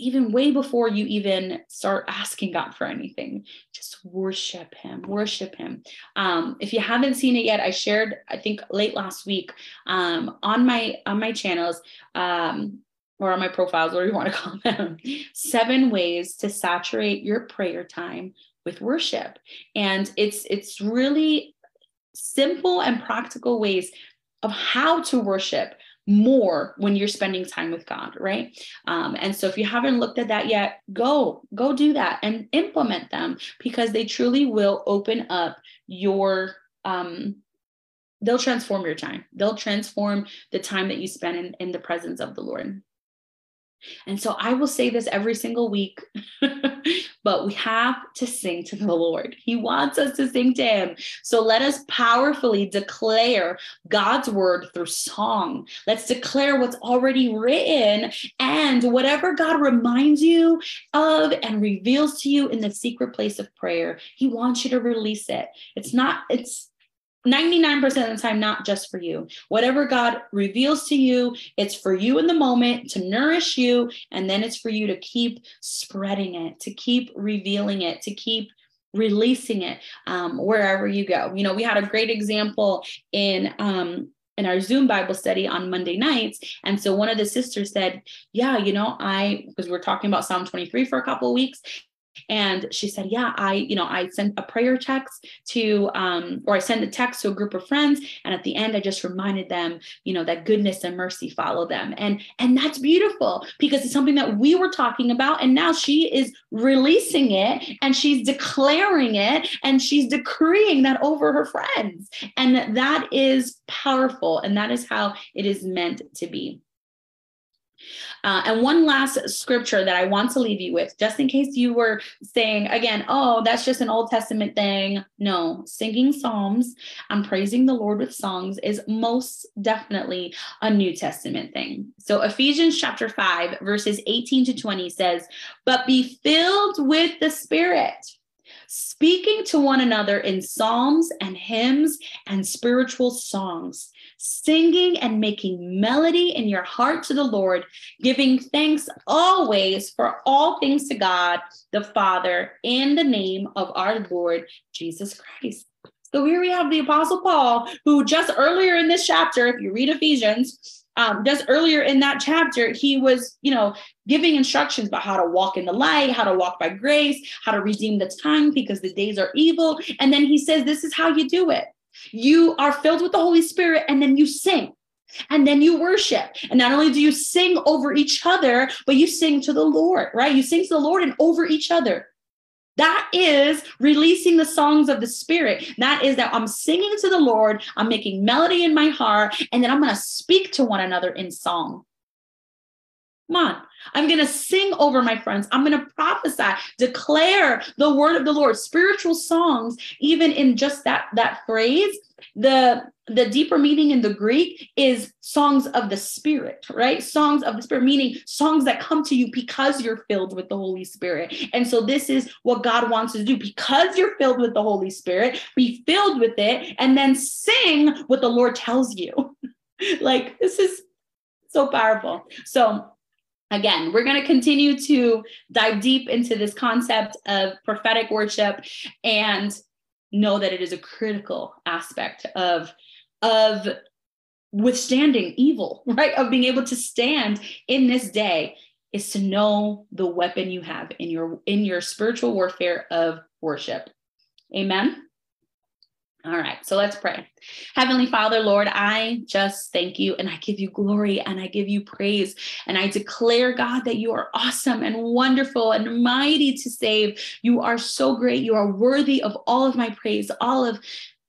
even way before you even start asking God for anything, just worship Him, worship Him. Um, if you haven't seen it yet, I shared, I think late last week um, on my on my channels um, or on my profiles, whatever you want to call them, seven ways to saturate your prayer time with worship, and it's it's really simple and practical ways of how to worship more when you're spending time with God, right? Um, and so if you haven't looked at that yet, go, go do that and implement them because they truly will open up your um they'll transform your time. They'll transform the time that you spend in, in the presence of the Lord. And so I will say this every single week, but we have to sing to the Lord. He wants us to sing to Him. So let us powerfully declare God's word through song. Let's declare what's already written and whatever God reminds you of and reveals to you in the secret place of prayer. He wants you to release it. It's not, it's, 99% of the time, not just for you. Whatever God reveals to you, it's for you in the moment to nourish you. And then it's for you to keep spreading it, to keep revealing it, to keep releasing it um, wherever you go. You know, we had a great example in um, in our Zoom Bible study on Monday nights. And so one of the sisters said, Yeah, you know, I, because we're talking about Psalm 23 for a couple of weeks. And she said, Yeah, I, you know, I sent a prayer text to, um, or I sent a text to a group of friends. And at the end, I just reminded them, you know, that goodness and mercy follow them. And and that's beautiful because it's something that we were talking about. And now she is releasing it and she's declaring it and she's decreeing that over her friends. And that is powerful. And that is how it is meant to be. Uh, and one last scripture that I want to leave you with, just in case you were saying again, oh, that's just an Old Testament thing. No, singing psalms and praising the Lord with songs is most definitely a New Testament thing. So Ephesians chapter 5, verses 18 to 20 says, But be filled with the Spirit speaking to one another in psalms and hymns and spiritual songs, singing and making melody in your heart to the Lord, giving thanks always for all things to God the Father in the name of our Lord Jesus Christ. So here we have the Apostle Paul, who just earlier in this chapter, if you read Ephesians, um, just earlier in that chapter, he was, you know, giving instructions about how to walk in the light, how to walk by grace, how to redeem the time because the days are evil. And then he says, This is how you do it. You are filled with the Holy Spirit and then you sing and then you worship. And not only do you sing over each other, but you sing to the Lord, right? You sing to the Lord and over each other. That is releasing the songs of the Spirit. That is that I'm singing to the Lord, I'm making melody in my heart, and then I'm going to speak to one another in song. I'm going to sing over my friends. I'm going to prophesy, declare the word of the Lord, spiritual songs, even in just that, that phrase. The, the deeper meaning in the Greek is songs of the Spirit, right? Songs of the Spirit, meaning songs that come to you because you're filled with the Holy Spirit. And so, this is what God wants to do because you're filled with the Holy Spirit, be filled with it, and then sing what the Lord tells you. like, this is so powerful. So, again, we're going to continue to dive deep into this concept of prophetic worship and know that it is a critical aspect of of withstanding evil, right? Of being able to stand in this day is to know the weapon you have in your in your spiritual warfare of worship. Amen. All right, so let's pray. Heavenly Father, Lord, I just thank you and I give you glory and I give you praise. And I declare, God, that you are awesome and wonderful and mighty to save. You are so great. You are worthy of all of my praise, all of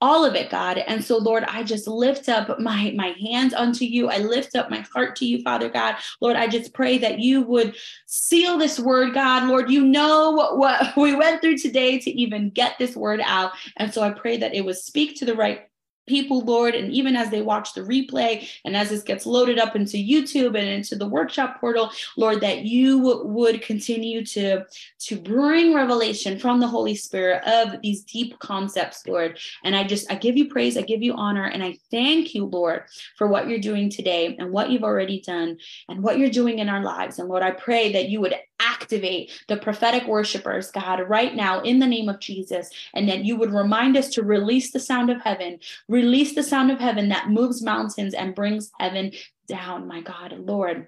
all of it god. And so lord i just lift up my my hands unto you. I lift up my heart to you father god. Lord i just pray that you would seal this word god. Lord you know what, what we went through today to even get this word out. And so i pray that it would speak to the right people, Lord, and even as they watch the replay and as this gets loaded up into YouTube and into the workshop portal, Lord, that you would continue to, to bring revelation from the Holy Spirit of these deep concepts, Lord. And I just, I give you praise, I give you honor, and I thank you, Lord, for what you're doing today and what you've already done and what you're doing in our lives. And Lord, I pray that you would activate the prophetic worshipers, God, right now in the name of Jesus, and that you would remind us to release the sound of heaven, release the sound of heaven that moves mountains and brings heaven down, my God, Lord.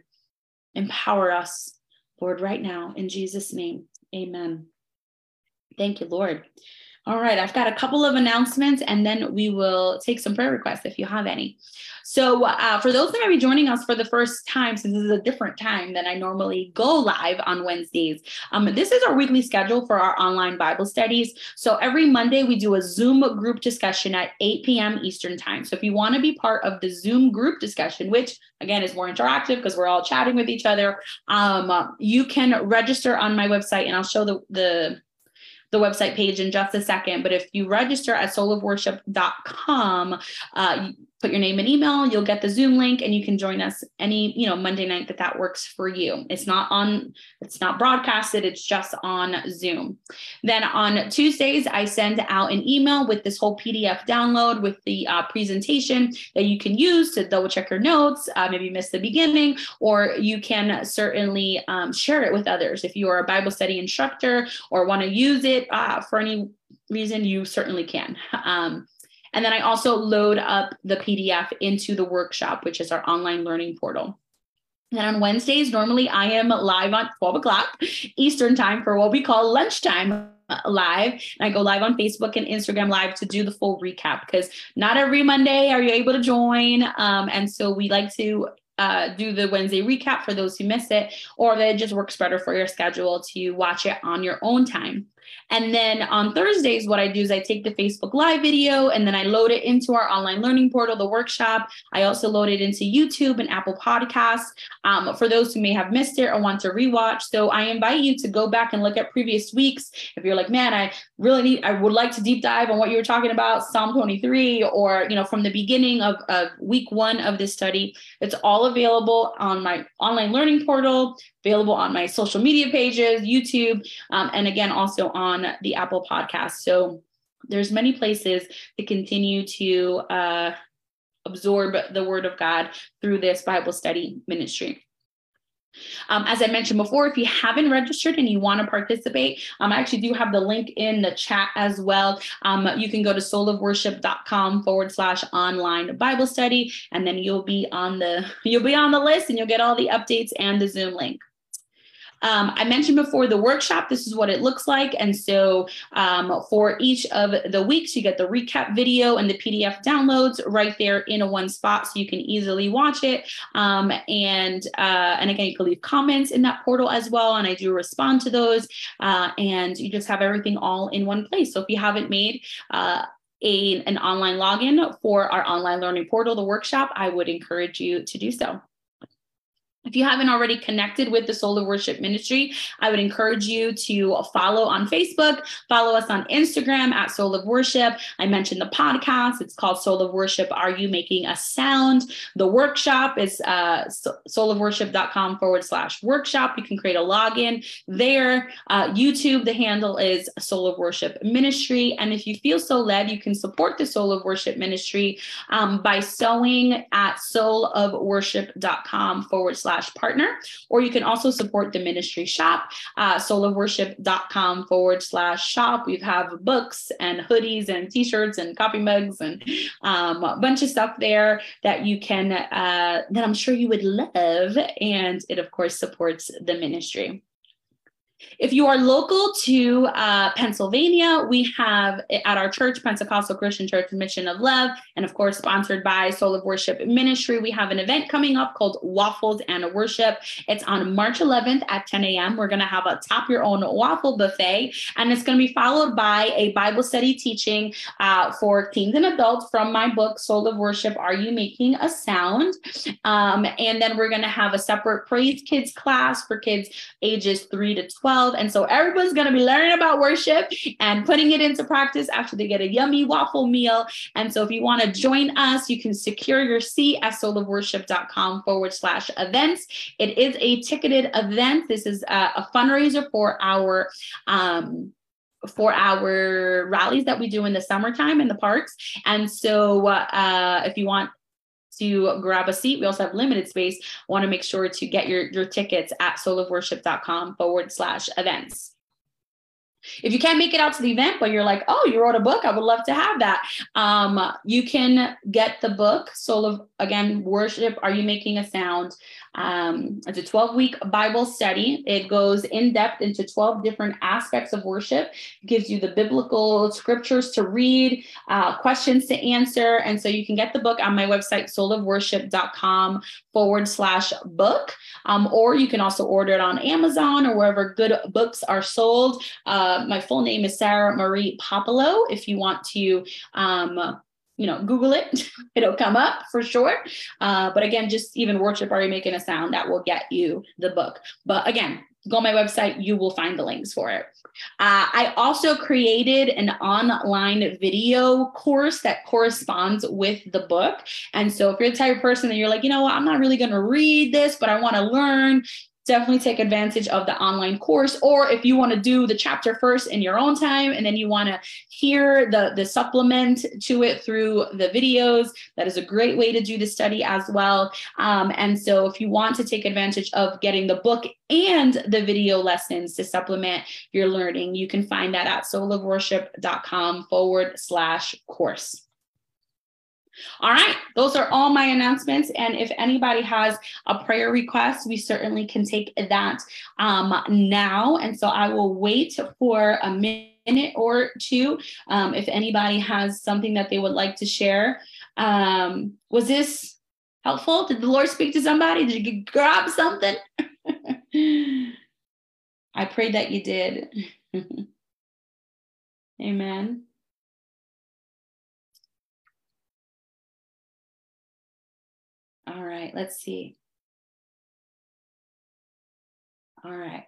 Empower us, Lord, right now in Jesus' name. Amen. Thank you, Lord. All right, I've got a couple of announcements and then we will take some prayer requests if you have any. So, uh, for those that might be joining us for the first time, since this is a different time than I normally go live on Wednesdays, um, this is our weekly schedule for our online Bible studies. So, every Monday, we do a Zoom group discussion at 8 p.m. Eastern Time. So, if you want to be part of the Zoom group discussion, which again is more interactive because we're all chatting with each other, um, you can register on my website and I'll show the, the the website page in just a second. But if you register at soulofworship.com, uh, put your name and email you'll get the zoom link and you can join us any you know monday night that that works for you. It's not on it's not broadcasted it's just on zoom. Then on tuesdays i send out an email with this whole pdf download with the uh, presentation that you can use to double check your notes uh, maybe miss the beginning or you can certainly um, share it with others. If you are a bible study instructor or want to use it uh, for any reason you certainly can. Um, and then I also load up the PDF into the workshop, which is our online learning portal. And on Wednesdays, normally I am live on 12 o'clock Eastern time for what we call lunchtime live. And I go live on Facebook and Instagram live to do the full recap because not every Monday are you able to join. Um, and so we like to uh, do the Wednesday recap for those who miss it, or that it just works better for your schedule to watch it on your own time. And then on Thursdays, what I do is I take the Facebook Live video and then I load it into our online learning portal, the workshop. I also load it into YouTube and Apple Podcasts um, for those who may have missed it or want to rewatch. So I invite you to go back and look at previous weeks. If you're like, man, I really need, I would like to deep dive on what you were talking about, Psalm 23, or, you know, from the beginning of, of week one of this study, it's all available on my online learning portal available on my social media pages, YouTube, um, and again, also on the Apple podcast. So there's many places to continue to uh, absorb the word of God through this Bible study ministry. Um, as I mentioned before, if you haven't registered and you want to participate, um, I actually do have the link in the chat as well. Um, you can go to soulofworship.com forward slash online Bible study, and then you'll be on the you'll be on the list and you'll get all the updates and the Zoom link. Um, I mentioned before the workshop, this is what it looks like. And so um, for each of the weeks, you get the recap video and the PDF downloads right there in a one spot so you can easily watch it. Um, and, uh, and again, you can leave comments in that portal as well. And I do respond to those. Uh, and you just have everything all in one place. So if you haven't made, uh, a, an online login for our online learning portal, the workshop, I would encourage you to do so. If you haven't already connected with the Soul of Worship Ministry, I would encourage you to follow on Facebook, follow us on Instagram at Soul of Worship. I mentioned the podcast. It's called Soul of Worship. Are you making a sound? The workshop is uh, soulofworship.com forward slash workshop. You can create a login there. Uh, YouTube, the handle is Soul of Worship Ministry. And if you feel so led, you can support the Soul of Worship Ministry um, by sowing at soulofworship.com forward slash slash partner, or you can also support the ministry shop, uh, soulofworship.com forward slash shop. We have books and hoodies and t-shirts and coffee mugs and um, a bunch of stuff there that you can, uh, that I'm sure you would love. And it, of course, supports the ministry. If you are local to uh, Pennsylvania, we have at our church, Pentecostal Christian Church Mission of Love, and of course, sponsored by Soul of Worship Ministry, we have an event coming up called Waffles and Worship. It's on March 11th at 10 a.m. We're going to have a top your own waffle buffet, and it's going to be followed by a Bible study teaching uh, for teens and adults from my book, Soul of Worship Are You Making a Sound? Um, and then we're going to have a separate Praise Kids class for kids ages 3 to 12 12. And so everyone's going to be learning about worship and putting it into practice after they get a yummy waffle meal. And so if you want to join us, you can secure your seat at soulofworship.com forward slash events. It is a ticketed event. This is a, a fundraiser for our um, for our rallies that we do in the summertime in the parks. And so uh, if you want to grab a seat. We also have limited space. Want to make sure to get your, your tickets at soulofworship.com forward slash events. If you can't make it out to the event, but you're like, oh, you wrote a book, I would love to have that. Um, you can get the book, Soul of, again, Worship, Are You Making a Sound? Um, it's a 12 week Bible study. It goes in depth into 12 different aspects of worship, it gives you the biblical scriptures to read, uh, questions to answer. And so you can get the book on my website, soulofworship.com forward slash book. Um, or you can also order it on Amazon or wherever good books are sold. Uh, my full name is Sarah Marie Popolo. If you want to, um, you know, Google it, it'll come up for sure. Uh, but again, just even worship, are you making a sound that will get you the book? But again, go on my website, you will find the links for it. Uh, I also created an online video course that corresponds with the book. And so if you're the type of person that you're like, you know what, I'm not really going to read this, but I want to learn, definitely take advantage of the online course or if you want to do the chapter first in your own time and then you want to hear the the supplement to it through the videos that is a great way to do the study as well. Um, and so if you want to take advantage of getting the book and the video lessons to supplement your learning you can find that at soulofworship.com forward slash course all right, those are all my announcements. And if anybody has a prayer request, we certainly can take that um, now. And so I will wait for a minute or two um, if anybody has something that they would like to share. Um, was this helpful? Did the Lord speak to somebody? Did you grab something? I pray that you did. Amen. All right, let's see. All right.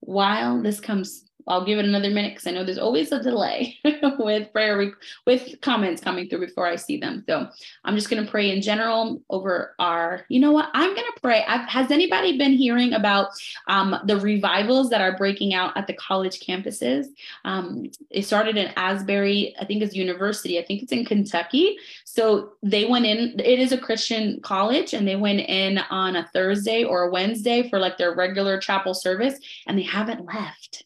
While this comes I'll give it another minute because I know there's always a delay with prayer with comments coming through before I see them. So I'm just to pray in general over our. You know what? I'm to pray. I've, has anybody been hearing about um, the revivals that are breaking out at the college campuses? Um, it started in Asbury, I think it's university. I think it's in Kentucky. So they went in. It is a Christian college, and they went in on a Thursday or a Wednesday for like their regular chapel service, and they haven't left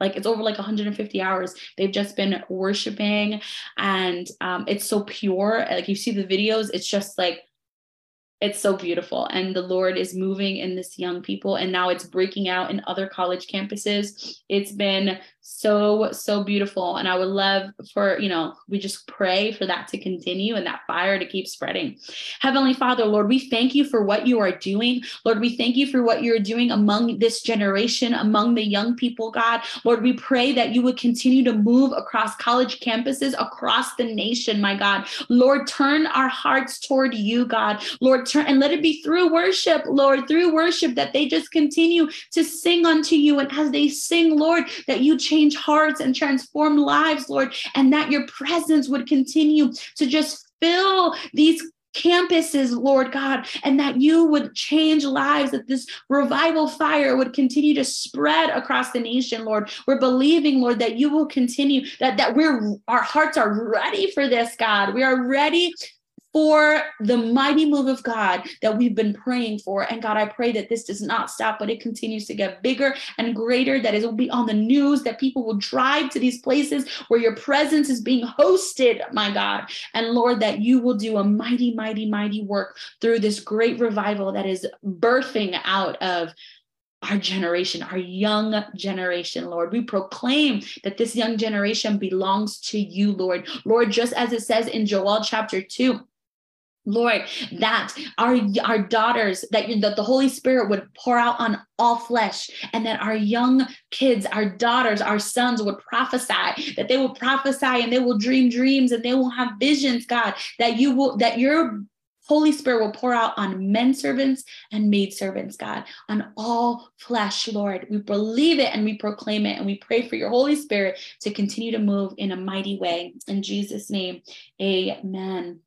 like it's over like 150 hours. They've just been worshiping and um, it's so pure. Like you see the videos it's just like it's so beautiful. And the lord is moving in this young people and now it's breaking out in other college campuses. It's been so so beautiful. And i would love for you know we just pray for that to continue and that fire to keep spreading. Heavenly father lord we thank you for what you are doing. Lord we thank you for what you're doing among this generation among the young people god. Lord we pray that you would continue to move across college campuses across the nation my god. Lord turn our hearts toward you god. Lord turn and let it be through worship lord through worship that they just continue to sing unto you. And as they sing lord that you change change hearts and transform lives, Lord, and that your presence would continue to just fill these campuses, Lord God, and that you would change lives, that this revival fire would continue to spread across the nation, Lord. We're believing, Lord, that you will continue, that, that we're our hearts are ready for this, God. We are ready for the mighty move of God that we've been praying for. And God, I pray that this does not stop, but it continues to get bigger and greater, that it will be on the news, that people will drive to these places where your presence is being hosted, my God. And Lord, that you will do a mighty, mighty, mighty work through this great revival that is birthing out of our generation, our young generation, Lord. We proclaim that this young generation belongs to you, Lord. Lord, just as it says in Joel chapter 2, Lord, that our our daughters, that, that the Holy Spirit would pour out on all flesh, and that our young kids, our daughters, our sons would prophesy, that they will prophesy and they will dream dreams and they will have visions, God, that you will, that your Holy Spirit will pour out on men servants and maid servants, God, on all flesh, Lord. We believe it and we proclaim it and we pray for your Holy Spirit to continue to move in a mighty way. In Jesus' name, amen.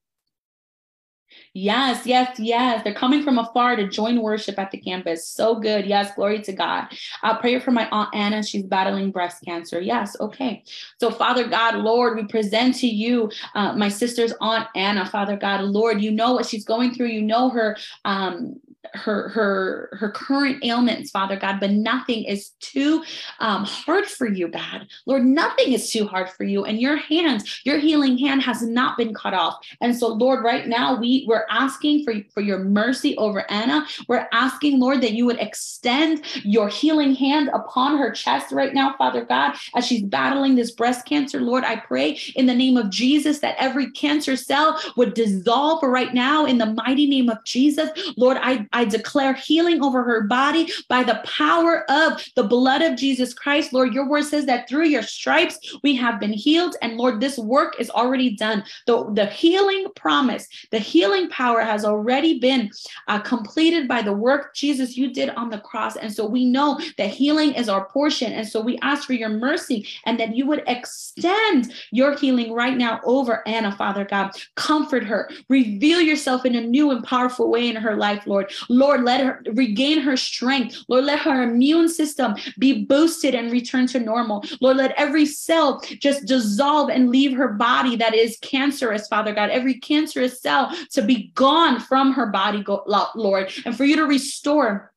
Yes, yes, yes. They're coming from afar to join worship at the campus. So good. Yes, glory to God. I'll pray for my Aunt Anna. She's battling breast cancer. Yes, okay. So, Father God, Lord, we present to you uh, my sister's Aunt Anna, Father God, Lord. You know what she's going through. You know her um, her her her current ailments father god but nothing is too um, hard for you god. Lord nothing is too hard for you and your hands your healing hand has not been cut off. And so lord right now we we're asking for for your mercy over anna. We're asking lord that you would extend your healing hand upon her chest right now father god as she's battling this breast cancer. Lord i pray in the name of jesus that every cancer cell would dissolve right now in the mighty name of jesus. Lord i I declare healing over her body by the power of the blood of Jesus Christ. Lord, your word says that through your stripes we have been healed. And Lord, this work is already done. The, the healing promise, the healing power has already been uh, completed by the work, Jesus, you did on the cross. And so we know that healing is our portion. And so we ask for your mercy and that you would extend your healing right now over Anna, Father God. Comfort her, reveal yourself in a new and powerful way in her life, Lord. Lord, let her regain her strength. Lord, let her immune system be boosted and return to normal. Lord, let every cell just dissolve and leave her body that is cancerous, Father God. Every cancerous cell to be gone from her body, Lord, and for you to restore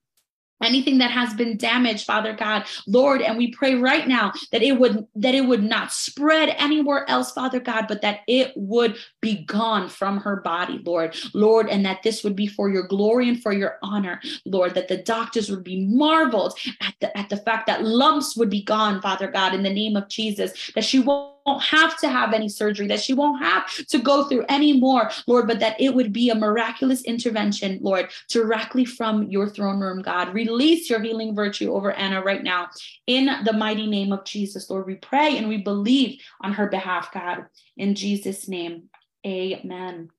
anything that has been damaged father god lord and we pray right now that it would that it would not spread anywhere else father god but that it would be gone from her body lord. Lord and that this would be for your glory and for your honor lord that the doctors would be marveled at the at the fact that lumps would be gone father god in the name of jesus that she won't have to have any surgery, that she won't have to go through any more, Lord, but that it would be a miraculous intervention, Lord, directly from your throne room, God. Release your healing virtue over Anna right now in the mighty name of Jesus, Lord. We pray and we believe on her behalf, God. In Jesus' name, amen.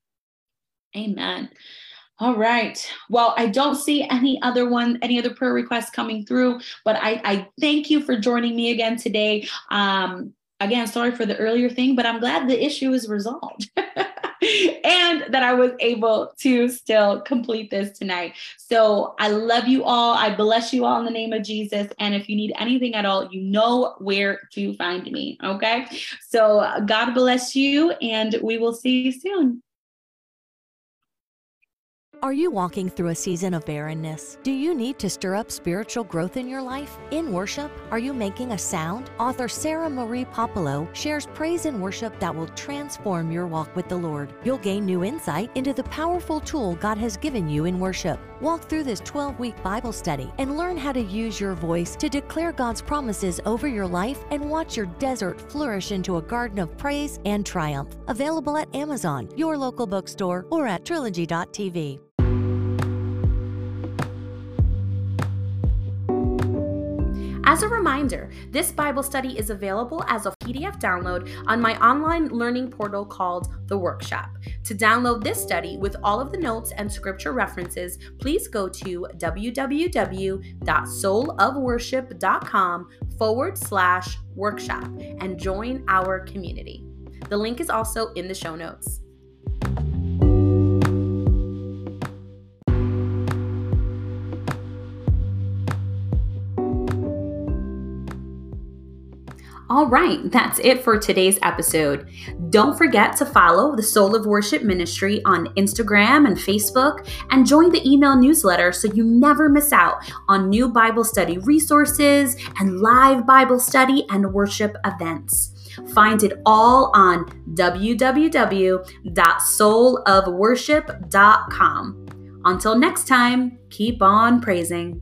Amen. All right. Well, I don't see any other one, any other prayer requests coming through, but I, I thank you for joining me again today. Um, again, sorry for the earlier thing, but I'm glad the issue is resolved. and that I was able to still complete this tonight. So I love you all. I bless you all in the name of Jesus. And if you need anything at all, you know where to find me. Okay. So God bless you, and we will see you soon. Are you walking through a season of barrenness? Do you need to stir up spiritual growth in your life? In worship, are you making a sound? Author Sarah Marie Popolo shares praise and worship that will transform your walk with the Lord. You'll gain new insight into the powerful tool God has given you in worship. Walk through this 12 week Bible study and learn how to use your voice to declare God's promises over your life and watch your desert flourish into a garden of praise and triumph. Available at Amazon, your local bookstore, or at trilogy.tv. As a reminder, this Bible study is available as a PDF download on my online learning portal called The Workshop. To download this study with all of the notes and scripture references, please go to www.soulofworship.com forward slash workshop and join our community. The link is also in the show notes. All right, that's it for today's episode. Don't forget to follow the Soul of Worship Ministry on Instagram and Facebook and join the email newsletter so you never miss out on new Bible study resources and live Bible study and worship events. Find it all on www.soulofworship.com. Until next time, keep on praising.